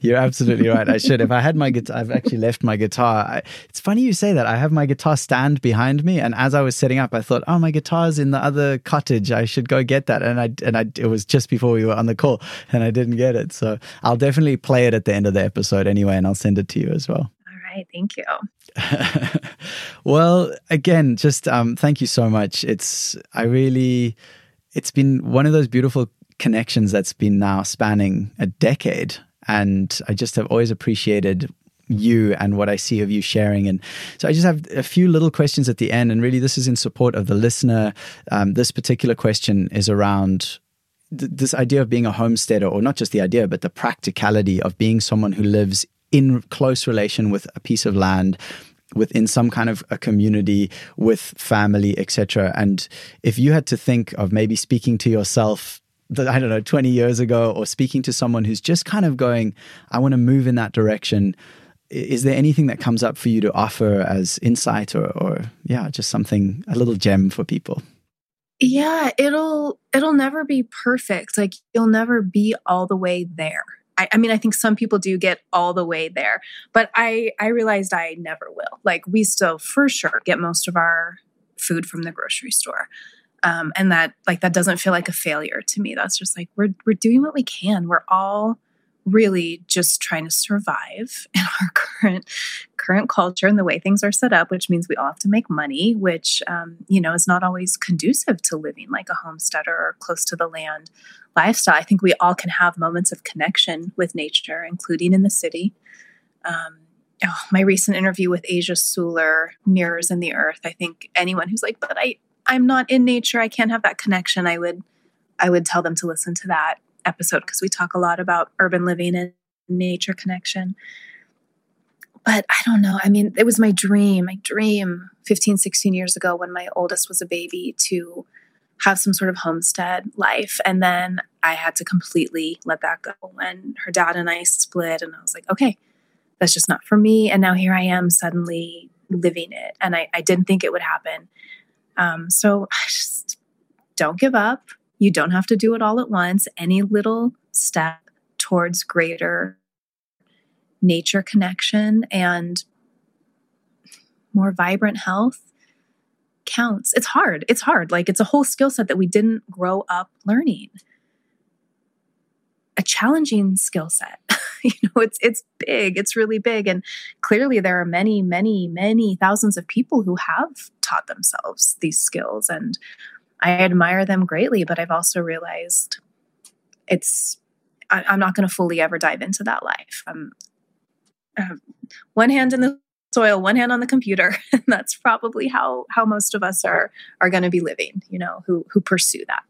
You're absolutely right. I should. If I had my guitar, I've actually left my guitar. I, it's funny you say that. I have my guitar stand behind me, and as I was setting up, I thought, "Oh, my guitar's in the other cottage. I should go get that." And I and I it was just before we were on the call, and I didn't get it. So I'll definitely play it at the end of the episode anyway, and I'll send it to you as well. All right, thank you. well, again, just um, thank you so much. It's I really, it's been one of those beautiful connections that's been now spanning a decade. And I just have always appreciated you and what I see of you sharing. And so I just have a few little questions at the end. And really, this is in support of the listener. Um, this particular question is around th- this idea of being a homesteader, or not just the idea, but the practicality of being someone who lives in close relation with a piece of land within some kind of a community with family etc and if you had to think of maybe speaking to yourself I don't know, 20 years ago, or speaking to someone who's just kind of going, I want to move in that direction. Is there anything that comes up for you to offer as insight or, or yeah, just something, a little gem for people? Yeah, it'll it'll never be perfect. Like you'll never be all the way there. I, I, mean, I think some people do get all the way there, but I I realized I never will. Like we still for sure get most of our food from the grocery store um, and that like that doesn't feel like a failure to me. That's just like we're we're doing what we can. We're all really just trying to survive in our current current culture and the way things are set up which means we all have to make money which um, you know is not always conducive to living like a homesteader or close to the land lifestyle. I think we all can have moments of connection with nature including in the city. Um, oh, my recent interview with asia suler mirrors in the earth i think anyone who's like but i I'm not in nature, I can't have that connection, I would I would tell them to listen to that episode because we talk a lot about urban living and nature connection. But I don't know. I mean, it was my dream, my dream 15, 16 years ago when my oldest was a baby to have some sort of homestead life. And then I had to completely let that go when her dad and I split. And I was like, okay, that's just not for me. And now here I am suddenly living it. And I, I didn't think it would happen. Um, so just don't give up. You don't have to do it all at once. Any little step towards greater nature connection and more vibrant health counts. It's hard. It's hard. Like it's a whole skill set that we didn't grow up learning. A challenging skill set. you know, it's it's big. It's really big and clearly there are many many many thousands of people who have taught themselves these skills and I admire them greatly, but I've also realized it's I, am not going to fully ever dive into that life. I'm one hand in the soil, one hand on the computer. And that's probably how how most of us are are going to be living, you know, who who pursue that.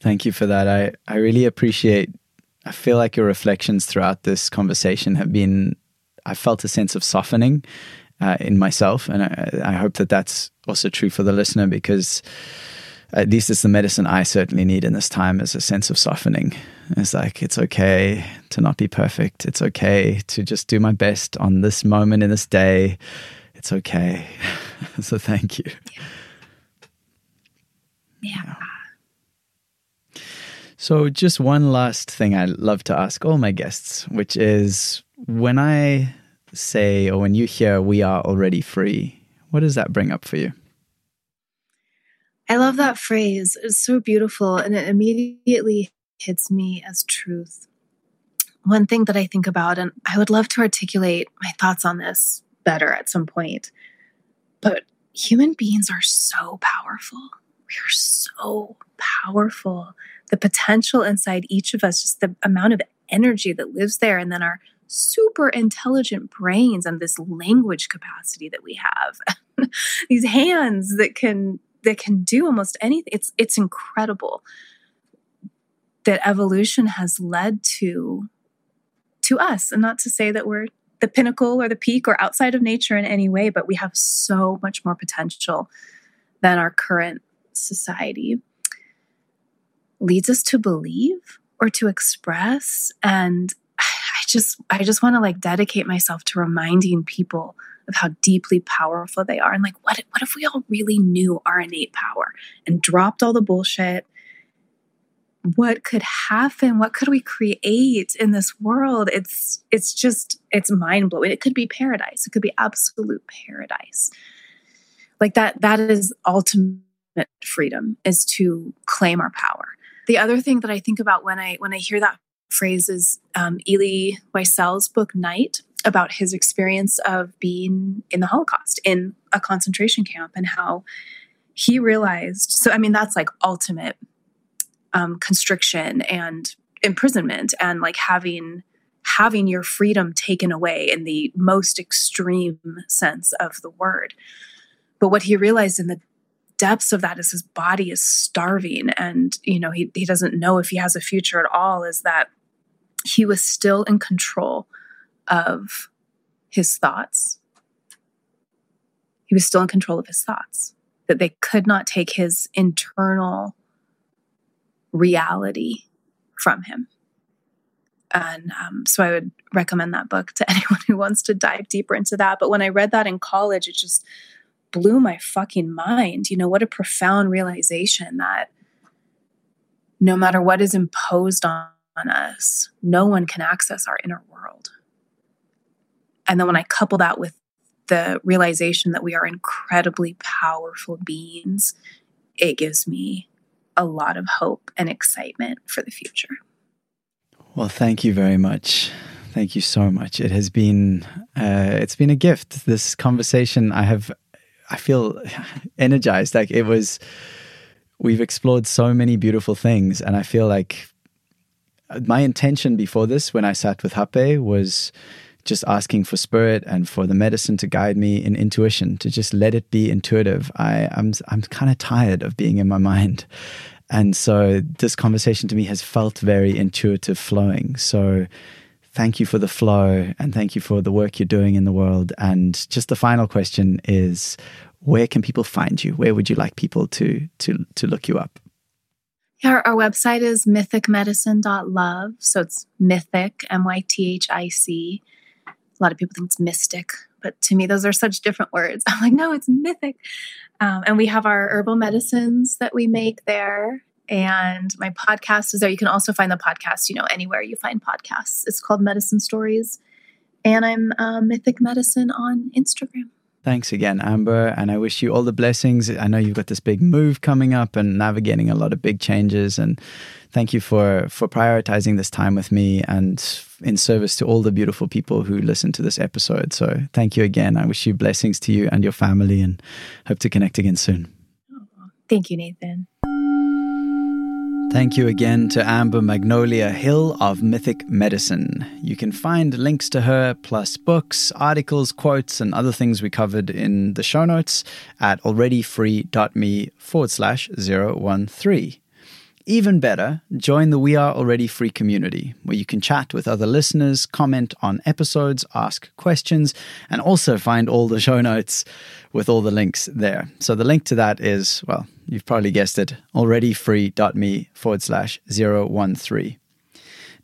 Thank you for that. I I really appreciate I feel like your reflections throughout this conversation have been I felt a sense of softening uh, in myself and I, I hope that that's also true for the listener because at least it's the medicine I certainly need in this time is a sense of softening. It's like it's okay to not be perfect. It's okay to just do my best on this moment in this day. It's okay. so thank you. Yeah. yeah. So just one last thing I love to ask all my guests, which is when I say or when you hear we are already free, what does that bring up for you? I love that phrase. It's so beautiful and it immediately hits me as truth. One thing that I think about, and I would love to articulate my thoughts on this better at some point, but human beings are so powerful. We are so powerful. The potential inside each of us, just the amount of energy that lives there, and then our super intelligent brains and this language capacity that we have, these hands that can that can do almost anything. It's it's incredible that evolution has led to to us, and not to say that we're the pinnacle or the peak or outside of nature in any way, but we have so much more potential than our current society leads us to believe or to express and i just i just want to like dedicate myself to reminding people of how deeply powerful they are. And like, what, what if we all really knew our innate power and dropped all the bullshit? What could happen? What could we create in this world? It's it's just it's mind blowing. It could be paradise. It could be absolute paradise. Like that, that is ultimate freedom is to claim our power. The other thing that I think about when I when I hear that phrase is um, Elie Wiesel's book Night about his experience of being in the Holocaust in a concentration camp and how he realized. So, I mean, that's like ultimate um, constriction and imprisonment and like having having your freedom taken away in the most extreme sense of the word. But what he realized in the depths of that is his body is starving and you know he, he doesn't know if he has a future at all is that he was still in control of his thoughts. He was still in control of his thoughts, that they could not take his internal reality from him. And um, so I would recommend that book to anyone who wants to dive deeper into that. But when I read that in college, it just blew my fucking mind. You know, what a profound realization that no matter what is imposed on us, no one can access our inner world. And then when I couple that with the realization that we are incredibly powerful beings, it gives me a lot of hope and excitement for the future. Well, thank you very much. Thank you so much. It has been uh, it's been a gift. This conversation, I have, I feel energized. Like it was, we've explored so many beautiful things, and I feel like uh, my intention before this, when I sat with Hape, was just asking for spirit and for the medicine to guide me in intuition, to just let it be intuitive. I, I'm I'm kind of tired of being in my mind. And so this conversation to me has felt very intuitive flowing. So thank you for the flow and thank you for the work you're doing in the world. And just the final question is where can people find you? Where would you like people to to to look you up? Our, our website is mythicmedicine.love. So it's mythic, M Y T H I C. A lot of people think it's mystic, but to me, those are such different words. I'm like, no, it's mythic. Um, and we have our herbal medicines that we make there. And my podcast is there. You can also find the podcast, you know, anywhere you find podcasts. It's called Medicine Stories. And I'm uh, Mythic Medicine on Instagram. Thanks again, Amber. And I wish you all the blessings. I know you've got this big move coming up and navigating a lot of big changes. And thank you for, for prioritizing this time with me and in service to all the beautiful people who listen to this episode. So thank you again. I wish you blessings to you and your family and hope to connect again soon. Thank you, Nathan. Thank you again to Amber Magnolia Hill of Mythic Medicine. You can find links to her, plus books, articles, quotes, and other things we covered in the show notes at alreadyfree.me forward slash 013. Even better, join the We Are Already Free community, where you can chat with other listeners, comment on episodes, ask questions, and also find all the show notes with all the links there. So the link to that is, well, you've probably guessed it, alreadyfree.me forward slash 013.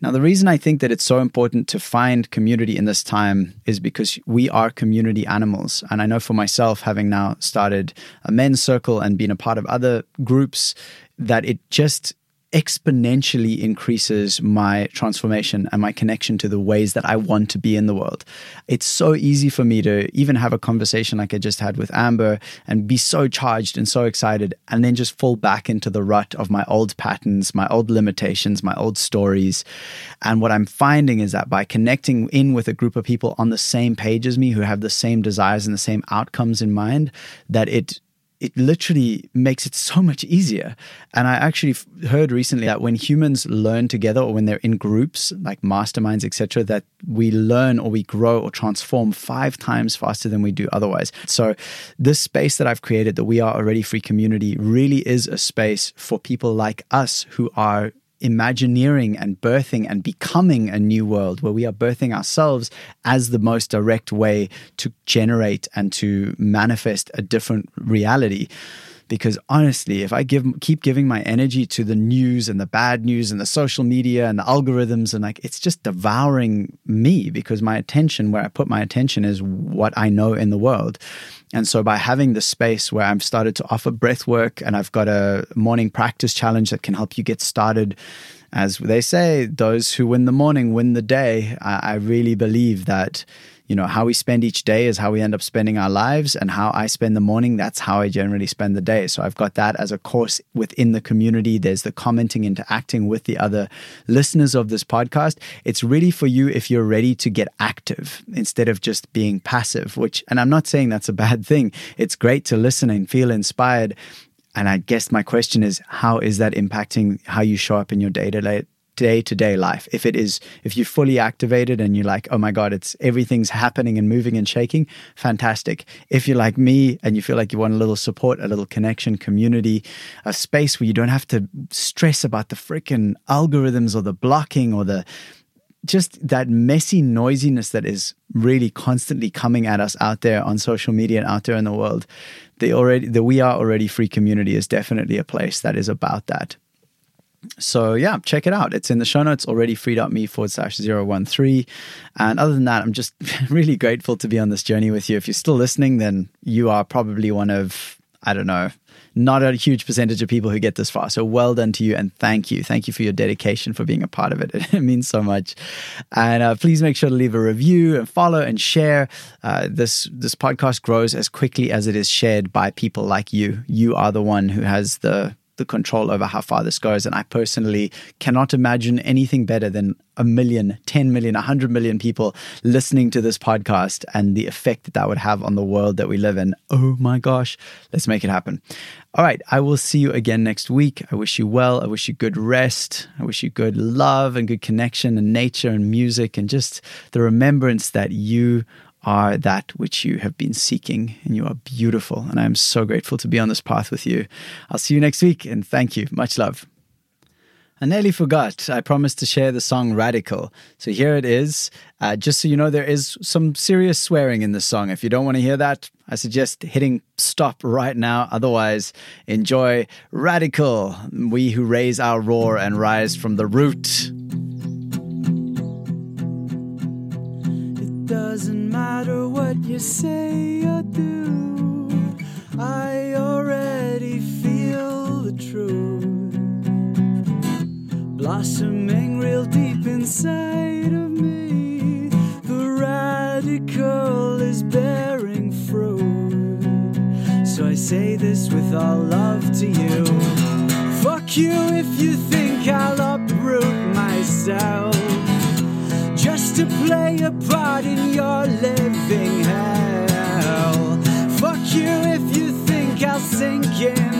Now, the reason I think that it's so important to find community in this time is because we are community animals. And I know for myself, having now started a men's circle and been a part of other groups, that it just exponentially increases my transformation and my connection to the ways that I want to be in the world. It's so easy for me to even have a conversation like I just had with Amber and be so charged and so excited and then just fall back into the rut of my old patterns, my old limitations, my old stories. And what I'm finding is that by connecting in with a group of people on the same page as me who have the same desires and the same outcomes in mind, that it it literally makes it so much easier. And I actually heard recently that when humans learn together or when they're in groups like masterminds, etc., that we learn or we grow or transform five times faster than we do otherwise. So this space that I've created, the We Are Already Free community, really is a space for people like us who are imagineering and birthing and becoming a new world where we are birthing ourselves as the most direct way to generate and to manifest a different reality. Because honestly if i give keep giving my energy to the news and the bad news and the social media and the algorithms and like it's just devouring me because my attention where i put my attention is what i know in the world and so by having the space where I've started to offer breath work and I've got a morning practice challenge that can help you get started, as they say, those who win the morning win the day. I, I really believe that you know, how we spend each day is how we end up spending our lives, and how I spend the morning, that's how I generally spend the day. So I've got that as a course within the community. There's the commenting, interacting with the other listeners of this podcast. It's really for you if you're ready to get active instead of just being passive, which, and I'm not saying that's a bad thing. It's great to listen and feel inspired. And I guess my question is, how is that impacting how you show up in your day to day to day life. If it is, if you're fully activated and you're like, oh my God, it's everything's happening and moving and shaking, fantastic. If you're like me and you feel like you want a little support, a little connection, community, a space where you don't have to stress about the freaking algorithms or the blocking or the just that messy noisiness that is really constantly coming at us out there on social media and out there in the world. The already the we are already free community is definitely a place that is about that. So yeah, check it out. It's in the show notes already free.me forward slash 013. And other than that, I'm just really grateful to be on this journey with you. If you're still listening, then you are probably one of, I don't know, not a huge percentage of people who get this far. So well done to you and thank you. Thank you for your dedication for being a part of it. It means so much. And uh, please make sure to leave a review and follow and share. Uh, this this podcast grows as quickly as it is shared by people like you. You are the one who has the the control over how far this goes. And I personally cannot imagine anything better than a million, 10 million, 100 million people listening to this podcast and the effect that that would have on the world that we live in. Oh my gosh, let's make it happen. All right, I will see you again next week. I wish you well. I wish you good rest. I wish you good love and good connection and nature and music and just the remembrance that you are that which you have been seeking, and you are beautiful. And I am so grateful to be on this path with you. I'll see you next week, and thank you. Much love. I nearly forgot. I promised to share the song Radicle. So here it is. Uh, just so you know, there is some serious swearing in this song. If you don't want to hear that, I suggest hitting stop right now. Otherwise, enjoy Radicle. We who raise our roar and rise from the root. Doesn't matter what you say or do, I already feel the truth blossoming real deep inside of me. The radicle is bearing fruit. So I say this with all love to you. Fuck you if you think I'll uproot myself just to play a part in your living hell. Fuck you if you think I'll sink in.